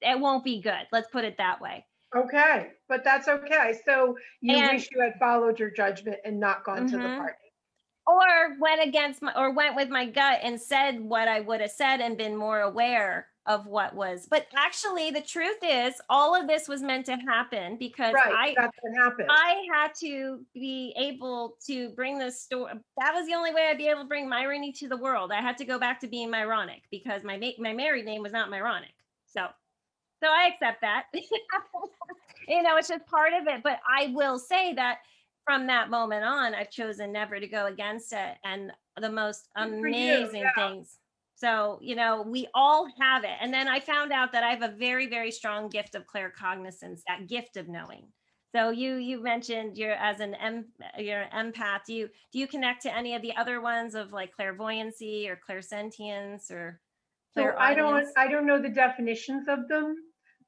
it won't be good. Let's put it that way. Okay, but that's okay. So you And- wish you had followed your judgment and not gone to the Mhm. party. Or went against my or went with my gut and said what I would have said and been more aware of what was. But actually the truth is all of this was meant to happen because Right, I that's what happened. I had to be able to bring this story. That was the only way I'd be able to bring Myrony to the world. I had to go back to being Myronic because my ma- my married name was not Myronic. So, so I accept that. you know, it's just part of it. But I will say that from that moment on, I've chosen never to go against it, and the most you, amazing yeah. things. So, you know, we all have it. And then I found out that I have a very, very strong gift of claircognizance, that gift of knowing. So you you mentioned you're as an em, you're an empath. Do you do you connect to any of the other ones of like clairvoyancy or clairsentience or So I don't. I don't know the definitions of them.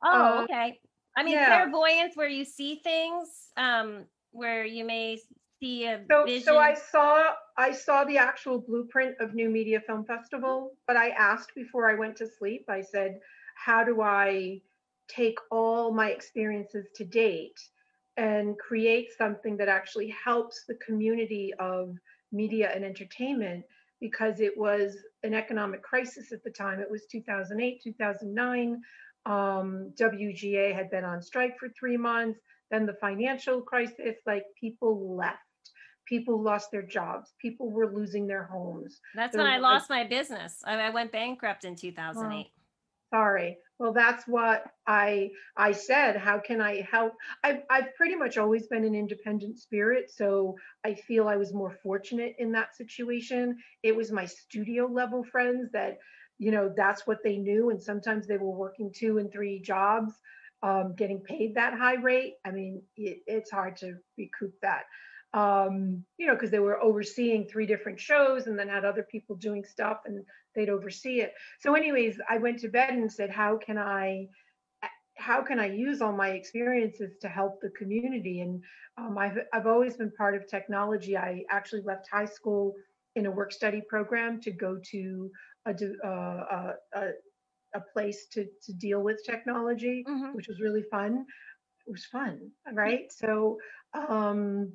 Oh, uh, okay. I mean yeah. clairvoyance where you see things, um, where you may see a So, vision. so I saw, I saw the actual blueprint of New Media Film Festival, but I asked before I went to sleep, I said, how do I take all my experiences to date and create something that actually helps the community of media and entertainment? Because it was an economic crisis at the time. It was 2008, 2009. Um, WGA had been on strike for three months. Then the financial crisis, like people left. People lost their jobs. People were losing their homes. That's when I lost my business. I, I went bankrupt in 2008. sorry. Well that's what i i said. How can i help? I've, I've pretty much always been an independent spirit so i feel i was more fortunate in that situation. It was my studio level friends that you know that's what they knew and sometimes they were working two and three jobs um, getting paid that high rate i mean it, it's hard to recoup that. Um, you know because they were overseeing three different shows and then had other people doing stuff and they'd oversee it. So anyways i went to bed and said how can i how can i use all my experiences to help the community? And um, I've, I've always been part of technology. I actually left high school in a work study program to go to a, uh, a, a, a place to, to deal with technology Mhm. which was really fun it was fun right so um,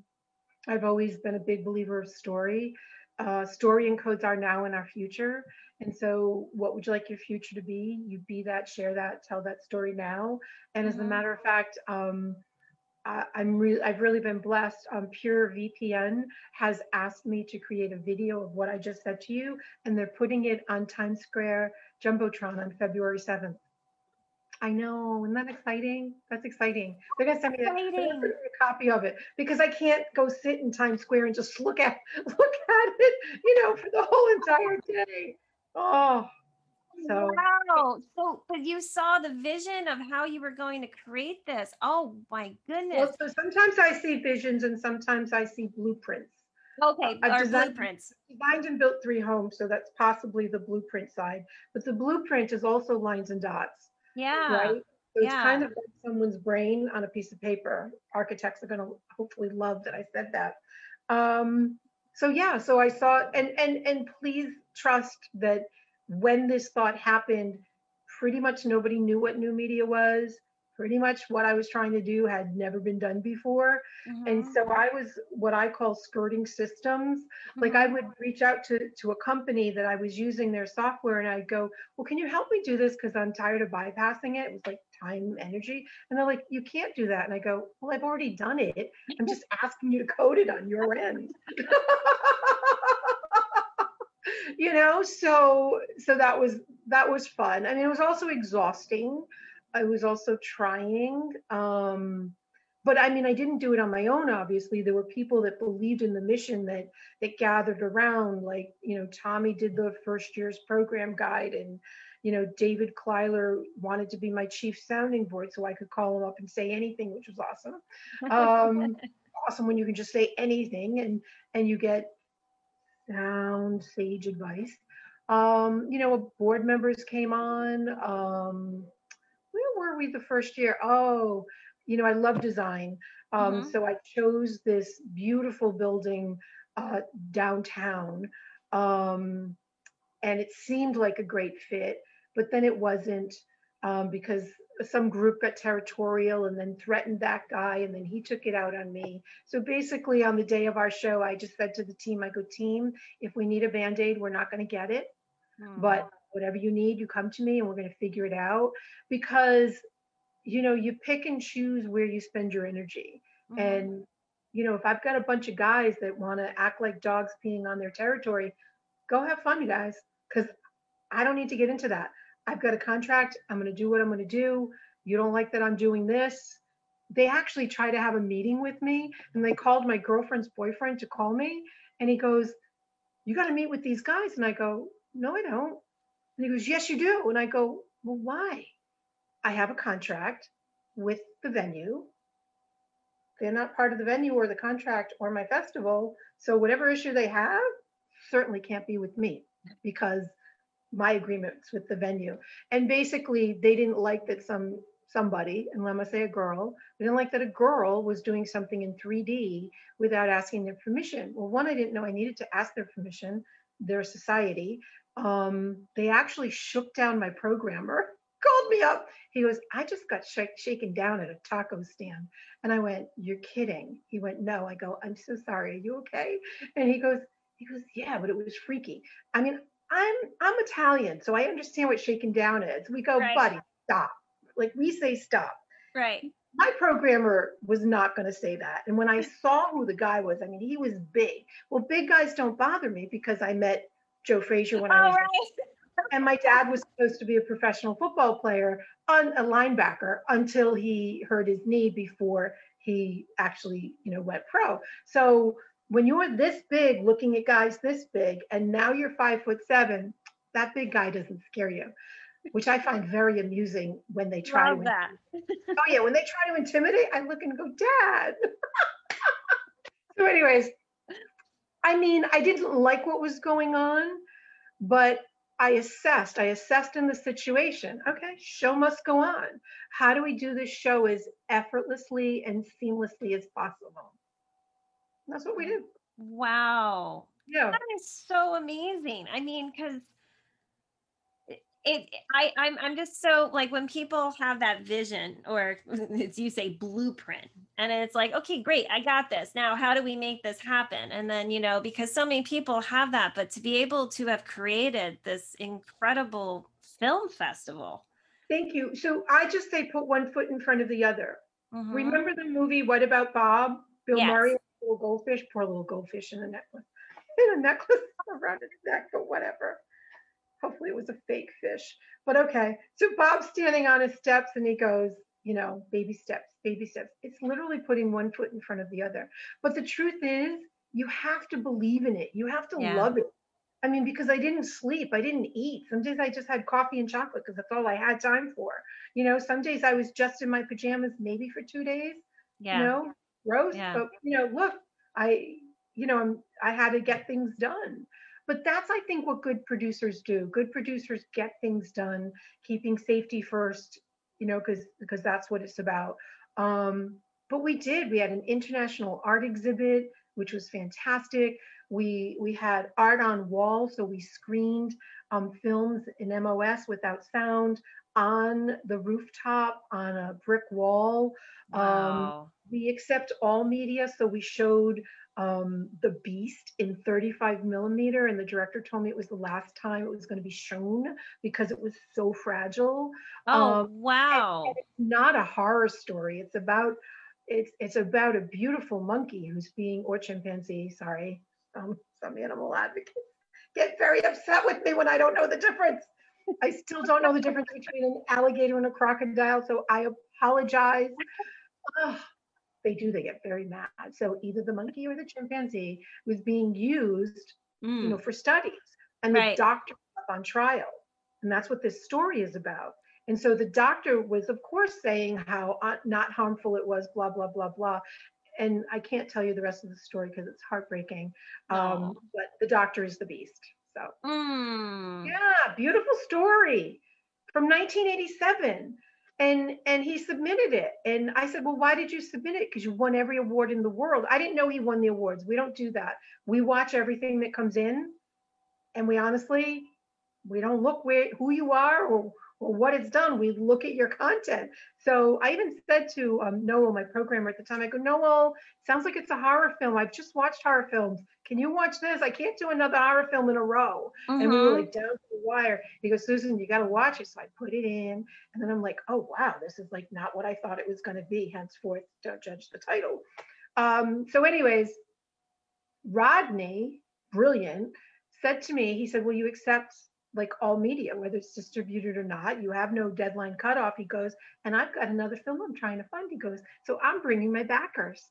i've always been a big believer of story uh, story encodes our now and our future and so, what would you like your future to be? You be that, share that, tell that story now. And as a Mhm. matter of fact, um, uh, I'm really, I've really been blessed. Um, Pure VPN has asked me to create a video of what I just said to you, and they're putting it on Times Square Jumbotron on February 7th. I know, isn't that exciting? That's exciting. They're gonna send me a, they're gonna Exciting. send me a copy of it because I can't go sit in Times Square and just look at look at it, you know, for the whole entire day. Oh, so wow. So, but you saw the vision of how you were going to create this. Oh my goodness. well, so sometimes I see visions and sometimes I see blueprints. okay. I've Our designed- blueprints. designed and built three homes, so that's possibly the blueprint side. But the blueprint is also lines and dots, Yeah. right? So it's kind of like someone's brain on a piece of paper. Architects are going to hopefully love that I said that. Um, so yeah, so I saw, and and and please trust that when this thought happened, pretty much nobody knew what new media was. Pretty much what I was trying to do had never been done before. And Mhm, so I was what I call skirting systems like mhm. I would reach out to to a company that I was using their software and I'd go, well, can you help me do this? Because I'm tired of bypassing it. It was like time, energy. And they're like, you can't do that. And I go, well, I've already done it. I'm just asking you to code it on your end. you know, so so that was that was fun. I mean, it was also exhausting. I was also trying. Um, but I mean, I didn't do it on my own, obviously. There were people that believed in the mission that that gathered around like you know tommy did the first year's program guide and you know david kleiler wanted to be my chief sounding board so i could call him up and say anything which was awesome um awesome when you can just say anything and and you get sound sage advice. Um you know board members came on um where were we the first year? Oh you know i love design. Um, Mhm. So I chose this beautiful building uh, downtown, um, and it seemed like a great fit, but then it wasn't um, because some group got territorial and then threatened that guy, and then he took it out on me. So basically, on the day of our show, I just said to the team, "I go, team, if we need a band aid, we're not going to get it, Mm. but whatever you need, you come to me, and we're going to figure it out." Because you know, you pick and choose where you spend your energy. Mhm. And, you know, if I've got a bunch of guys that want to act like dogs peeing on their territory, go have fun, you guys, because I don't need to get into that. I've got a contract. I'm going to do what I'm going to do. You don't like that I'm doing this. They actually tried to have a meeting with me and they called my girlfriend's boyfriend to call me. And he goes, You got to meet with these guys. And I go, No, I don't. And he goes, Yes, you do. And I go, Well, why? I have a contract with the venue they're not part of the venue or the contract or my festival. So whatever issue they have certainly can't be with me because my agreements with the venue. And basically they didn't like that some somebody, and let me say a girl, they didn't like that a girl was doing something in 3D without asking their permission. Well, one, I didn't know I needed to ask their permission, their society. Um, they actually shook down my programmer, called me up. He goes, I just got shak- shaken down at a taco stand. And I went, You're kidding. He went, No. I go, I'm so sorry. Are you okay? And he goes, he goes, Yeah, but it was freaky. I mean, I'm I'm Italian, so I understand what shaken down is. We go, Right. buddy, stop. Like we say stop. Right. My programmer was not going to say that. And when I saw who the guy was, I mean, he was big. Well, big guys don't bother me because I met Joe Frazier when I oh, was right. and my dad was supposed to be a professional football player on a linebacker until he hurt his knee before he actually you know went pro so when you're this big looking at guys this big and now you're five foot seven that big guy doesn't scare you which i find very amusing when they try Love to that. oh yeah when they try to intimidate i look and go dad. So anyways i mean i didn't like what was going on but i assessed i assessed in the situation. Okay show must go on. How do we do this show as effortlessly and seamlessly as possible that's what we did Wow. yeah That is so amazing. I mean, because it, I I'm I'm just so like when people have that vision or as you say blueprint and it's like okay great I got this now how do we make this happen and then you know because so many people have that but to be able to have created this incredible film festival thank you so i just say put one foot in front of the other Mhm. Remember the movie What About Bob? Bill Yes. Murray, little goldfish, poor little goldfish in a necklace, in a necklace around his neck, but whatever. Hopefully it was a fake fish, but okay. So Bob's standing on his steps and he goes, you know, baby steps, baby steps. It's literally putting one foot in front of the other. But the truth is, you have to believe in it. You have to Yeah. love it. I mean, because I didn't sleep, I didn't eat. Some days I just had coffee and chocolate because that's all I had time for. You know, some days I was just in my pajamas, maybe for two days Yeah. you know gross Yeah. but you know look i you know I'm, i had to get things done. But that's i think what good producers do. Good producers get things done keeping safety first you know because because that's what it's about. Um but we did we had an international art exhibit which was fantastic. We we had art on wall so we screened um, films in mos without sound on the rooftop on a brick wall. Um, Wow. We accept all media. So we showed um, the beast in 35 millimeter and the director told me it was the last time it was going to be shown because it was so fragile. Oh, um, wow. not a horror story. It's about it's it's about a beautiful monkey who's being or chimpanzee sorry um, some animal advocates get very upset with me when i don't know the difference. I still don't know the difference between an alligator and a crocodile so i apologize. Ugh, they do they get very mad. So either the monkey or the chimpanzee was being used Mm. you know for studies and the doctor was up on trial and that's what this story is about. And so the doctor was of course saying how uh, not harmful it was blah blah blah blah. And i can't tell you the rest of the story because it's heartbreaking um, but the doctor is the beast so. Mm. yeah beautiful story from 1987 and and he submitted it. And i said well why did you submit it? Because you won every award in the world. I didn't know he won the awards. We don't do that. We watch everything that comes in. And we honestly we don't look where who you are or, what it's done we look at your content so i even said to um, noel my programmer at the time i go noel sounds like it's a horror film i've just watched horror films can you watch this i can't do another horror film in a row and we were Mhm. like down to the wire. He goes, Susan, you got to watch it. So I put it in, and then I'm like, oh wow, this is like not what I thought it was going to be. Henceforth, don't judge the title. Um, so, anyways, Rodney, brilliant, said to me, he said, will you accept like all media, whether it's distributed or not? You have no deadline cutoff. He goes, and I've got another film I'm trying to fund. He goes, so I'm bringing my backers.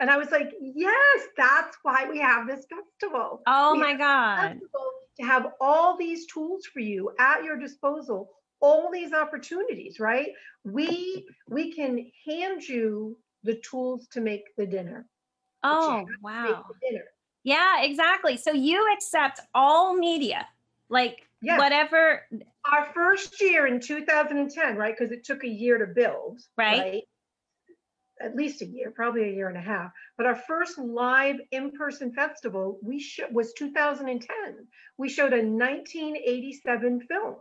And I was like, yes, that's why we have this festival oh we my God. to have all these tools for you at your disposal all these opportunities right we we can hand you the tools to make the dinner Oh, have to make wow. dinner Yeah, exactly. So you accept all media, like Yes. whatever. our first year in 2010 right because it took a year to build Right. at least a year probably a year and a half but our first live in-person festival we sh- was 2010 we showed a 1987 film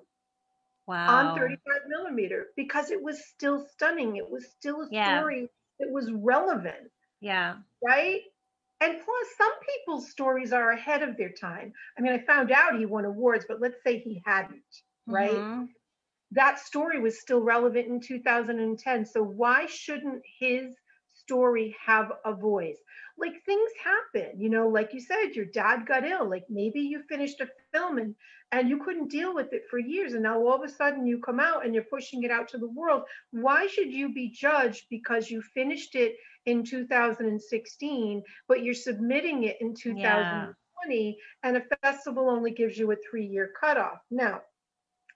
Wow. on 35 millimeter because it was still stunning. It was still a Yeah. story that was relevant, Yeah. right? And plus, some people's stories are ahead of their time. I mean, I found out he won awards, but let's say he hadn't, right? Mhm. That story was still relevant in 2010. So why shouldn't his story have a voice? Like things happen, you know, like you said, your dad got ill. Like maybe you finished a film and and you couldn't deal with it for years and now all of a sudden you come out and you're pushing it out to the world why should you be judged because you finished it in 2016 but you're submitting it in 2020 and a festival only gives you a three year cutoff now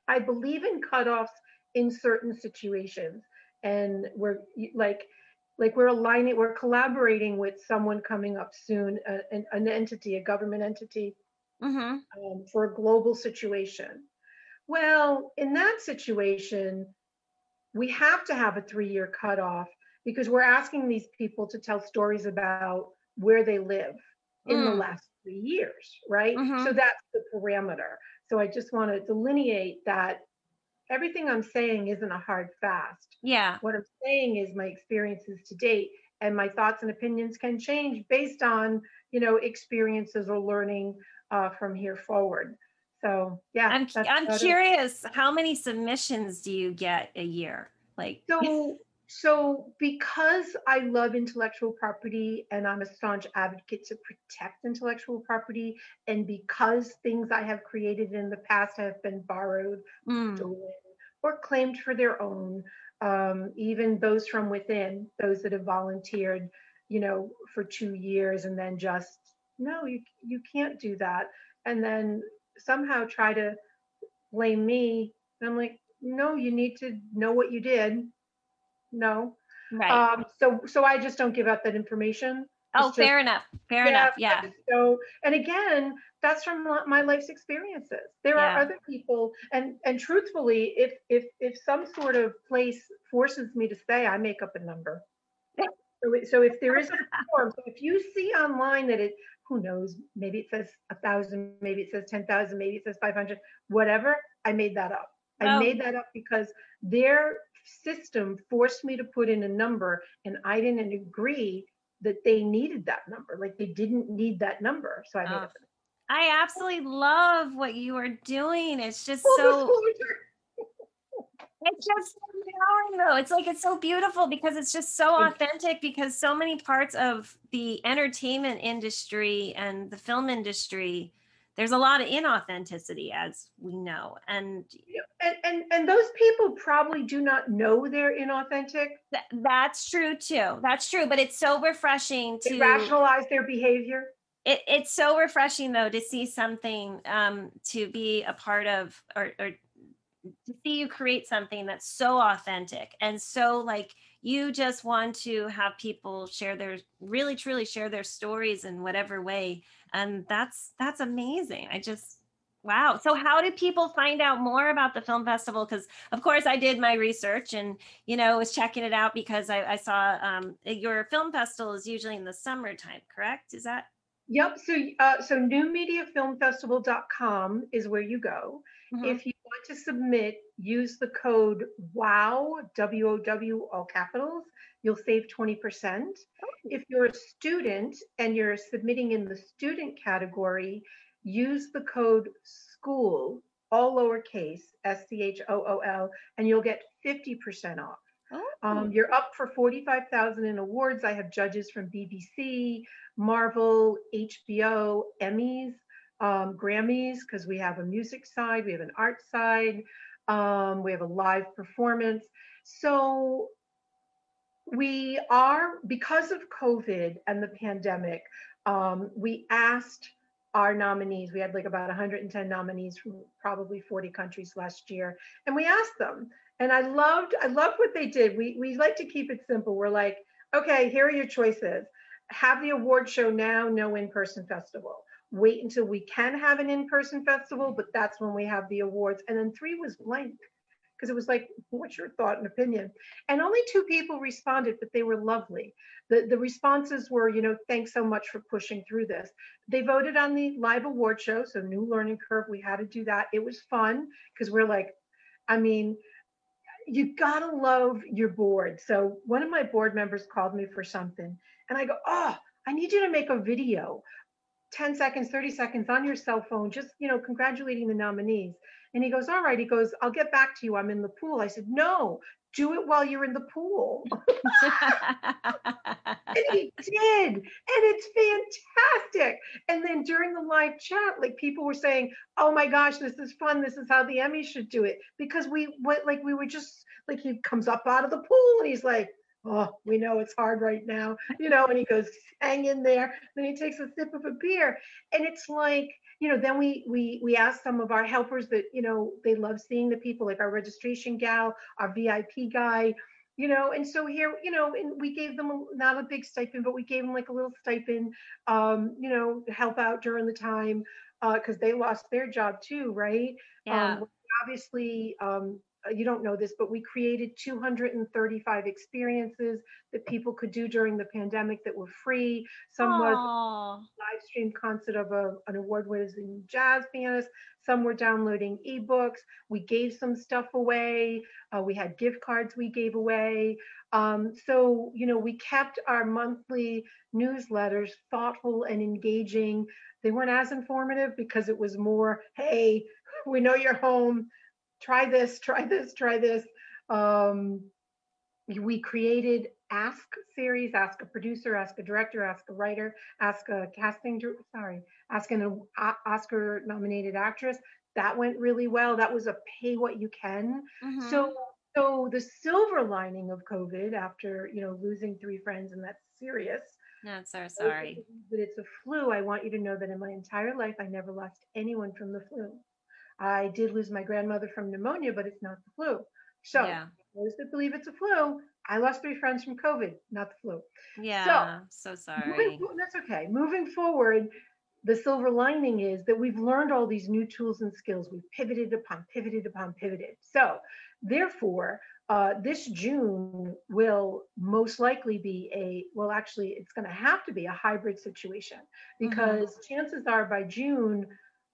i believe in cutoffs in certain situations and we're like like we're aligning we're collaborating with someone coming up soon a- an, an entity a government entity Mhm. um, for a global situation. Well, in that situation, we have to have a three year cutoff because we're asking these people to tell stories about where they live in the Mm. last three years, right? So Mhm. that's the parameter. So I just want to delineate that everything I'm saying isn't a hard fast. Yeah. What I'm saying is my experiences to date and my thoughts and opinions can change based on, you know, experiences or learning uh, from here forward. So yeah, I'm I'm curious. How many submissions do you get a year? Like. So so because I love intellectual property and I'm a staunch advocate to protect intellectual property, and because things I have created in the past have been borrowed, Mm. stolen, or claimed for their own, um, even those from within, those that have volunteered, you know, for two years and then just no, you you can't do that, and then somehow try to blame me. And I'm like, no, you need to know what you did. No. Right. Um, so so I just don't give out that information. oh, just- fair enough. Fair enough. Yeah. So, and again, that's from my life's experiences. There Yeah. are other people, and and truthfully, if if if some sort of place forces me to stay, I make up a number. So, it- so if there is a form, so if you see online that it, who knows, maybe it says a thousand, maybe it says ten thousand, maybe it says five hundred, whatever, I made that up. I Oh. made that up because their system forced me to put in a number, and I didn't agree that they needed that number. Like they didn't need that number. So I made Oh, up. I absolutely love what you are doing. It's just Full so it's just so empowering though. It's like it's so beautiful because it's just so authentic because so many parts of the entertainment industry and the film industry there's a lot of inauthenticity as we know and And, and and those people probably do not know they're inauthentic. th- that's true too. That's true, but it's so refreshing They to rationalize their behavior. it, it's so refreshing though to see something um to be a part of or, or to see you create something that's so authentic and so like you just want to have people share their really truly share their stories in whatever way and that's that's amazing i just wow so how do people find out more about the film festival because of course i did my research and you know was checking it out because i, I saw um, your film festival is usually in the summertime correct is that Yep. So uh, so newmediafilmfestival.com is where you go. Mhm. If you want to submit, use the code WOW, W O W, all capitals. You'll save 20%. If you're a student and you're submitting in the student category, use the code SCHOOL, all lowercase, S C H O O L, and you'll get 50% off. Oh. Um, you're up for 45,000 in awards. I have judges from BBC, Marvel, HBO, Emmys, um, Grammys, because we have a music side, we have an art side, um, we have a live performance. So we are, because of COVID and the pandemic, um, we asked our nominees, we had like about 110 nominees from probably 40 countries last year, and we asked them, and I loved, I loved what they did. We we like to keep it simple. We're like, okay, here are your choices. Have the award show now, no in-person festival. Wait until we can have an in-person festival, but that's when we have the awards. And then three was blank because it was like, what's your thought and opinion? And only two people responded, but they were lovely. The the responses were, you know, thanks so much for pushing through this. They voted on the live award show, so new learning curve. We had to do that. It was fun because we're like, I mean, you gotta love your board. So one of my board members called me for something, and I go, "Oh, I need you to make a video, 10 seconds, 30 seconds on your cell phone, just you know, congratulating the nominees." And he goes, "All right." He goes, "I'll get back to you. I'm in the pool." I said, "No, do it while you're in the pool." and he did and it's fantastic and then during the live chat like people were saying oh my gosh this is fun this is how the emmys should do it because we went like we were just like he comes up out of the pool and he's like oh we know it's hard right now you know and he goes hang in there then he takes a sip of a beer and it's like you know then we we we ask some of our helpers that you know they love seeing the people like our registration gal our vip guy you know and so here you know and we gave them a, not a big stipend but we gave them like a little stipend um you know to help out during the time uh because they lost their job too right yeah. um obviously um uh, you don't know this but we created 235 experiences that people could do during the pandemic that were free some was Aw. live stream concert of a, an award winning jazz pianist. Some were downloading ebooks. We gave some stuff away. Uh, we had gift cards we gave away. Um, so, you know, we kept our monthly newsletters thoughtful and engaging. They weren't as informative because it was more, hey, we know you're home. Try this, try this, try this. Um, we created Ask series, Ask a producer, Ask a director, Ask a writer, Ask a casting, sorry, Ask an uh, Oscar nominated actress. That went really well. That was a pay what you can. Mhm. So, so the silver lining of COVID after, you know, losing three friends and that's serious. no, so those that sorry. But it's a flu. I want you to know that in my entire life, I never lost anyone from the flu. I did lose my grandmother from pneumonia, but it's not the flu. So yeah. those that believe it's a flu, I lost three friends from COVID, not the flu. Yeah. So, Moving sorry. fo- That's okay. Moving forward, the silver lining is that we've learned all these new tools and skills. We've pivoted upon, pivoted upon, pivoted. So, therefore, uh, this June will most likely be a, well, actually, it's going to have to be a hybrid situation because chances are by June,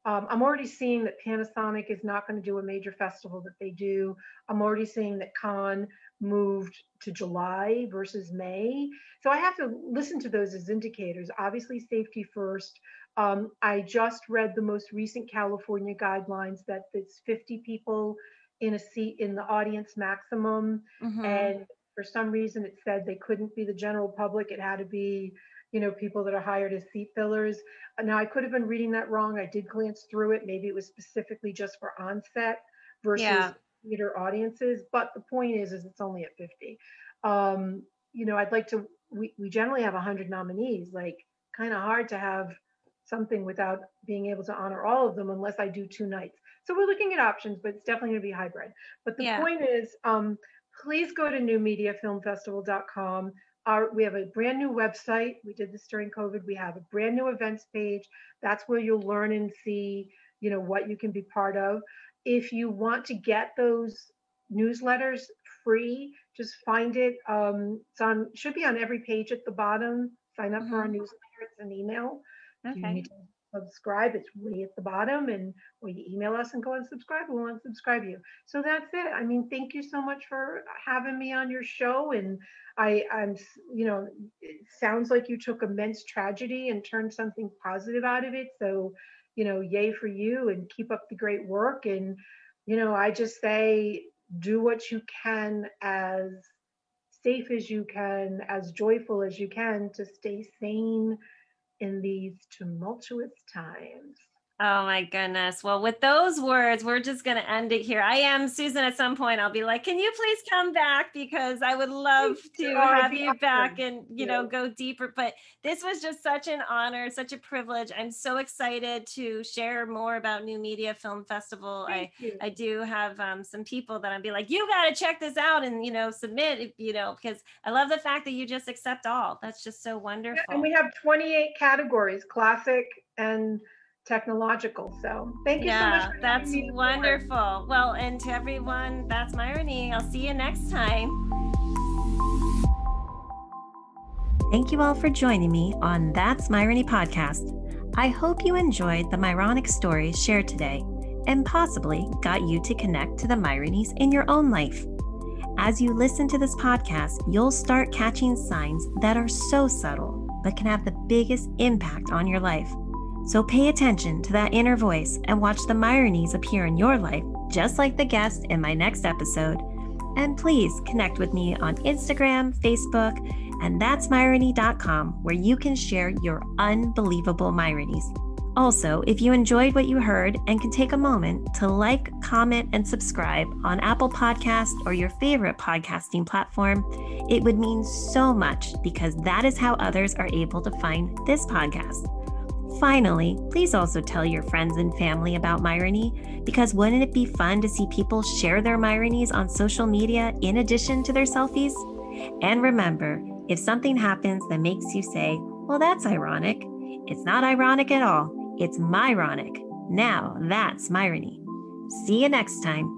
um, I'm already seeing that Panasonic is not going to do a major festival that they do. I'm already seeing that Cannes moved to July versus May. So I have to listen to those as indicators. Obviously, safety first. Um, I just read the most recent California guidelines that it's 50 people in a seat in the audience maximum. Mhm. And for some reason, it said they couldn't be the general public. It had to be, you know, people that are hired as seat fillers. Uh, Now, I could have been reading that wrong. I did glance through it. Maybe it was specifically just for onset versus Yeah. theater audiences. But the point is, is it's only at 50. Um, you know, I'd like to, we, we generally have 100 nominees, like kind of hard to have something without being able to honor all of them unless I do two nights. So we're looking at options, but it's definitely going to be hybrid. But the Yeah. point is, um, please go to newmediafilmfestival.com. Our, we have a brand new website. We did this during COVID. We have a brand new events page. That's where you'll learn and see, you know, what you can be part of. If you want to get those newsletters free, just find it. Um, it's on should be on every page at the bottom. Sign up for our newsletter. It's an email. Okay. Subscribe, it's way at the bottom, and or you email us and go and subscribe. We'll unsubscribe you. So that's it. I mean, thank you so much for having me on your show. And I, I'm, you know, it sounds like you took immense tragedy and turned something positive out of it. So, you know, yay for you, and keep up the great work. And, you know, I just say, do what you can as safe as you can, as joyful as you can to stay sane in these tumultuous times. Oh my goodness. Well, with those words, we're just going to end it here. I am Susan. At some point, I'll be like, "Can you please come back?" Because I would love to Oh, have you back and you know go deeper. But this was just such an honor, such a privilege. I'm so excited to share more about New Media Film Festival. I you. I do have um, some people that I'd be like, you got to check this out and, you know, submit, you know, because I love the fact that you just accept all. That's just so Yeah, wonderful. and we have 28 categories, classic and technological. So thank you so much. yeah, for that's me aboard. wonderful. Well, and to everyone, that's Myrony. I'll see you next time. Thank you all for joining me on That's Myrony podcast. I hope you enjoyed the Myronic stories shared today and possibly got you to connect to the Myronies in your own life. As you listen to this podcast, you'll start catching signs that are so subtle but can have the biggest impact on your life. So pay attention to that inner voice and watch the Myronies appear in your life, just like the guest in my next episode. And please connect with me on Instagram, Facebook, and that's myrony.com, where you can share your unbelievable Myronies. Also, if you enjoyed what you heard and can take a moment to like, comment, and subscribe on Apple Podcast or your favorite podcasting platform, it would mean so much because that is how others are able to find this podcast. Finally, please also tell your friends and family about Myrony because wouldn't it be fun to see people share their Myronies on social media in addition to their selfies? And remember, if something happens that makes you say, well, that's ironic, it's not ironic at all. It's Myronic. Now that's Myrony. See you next time.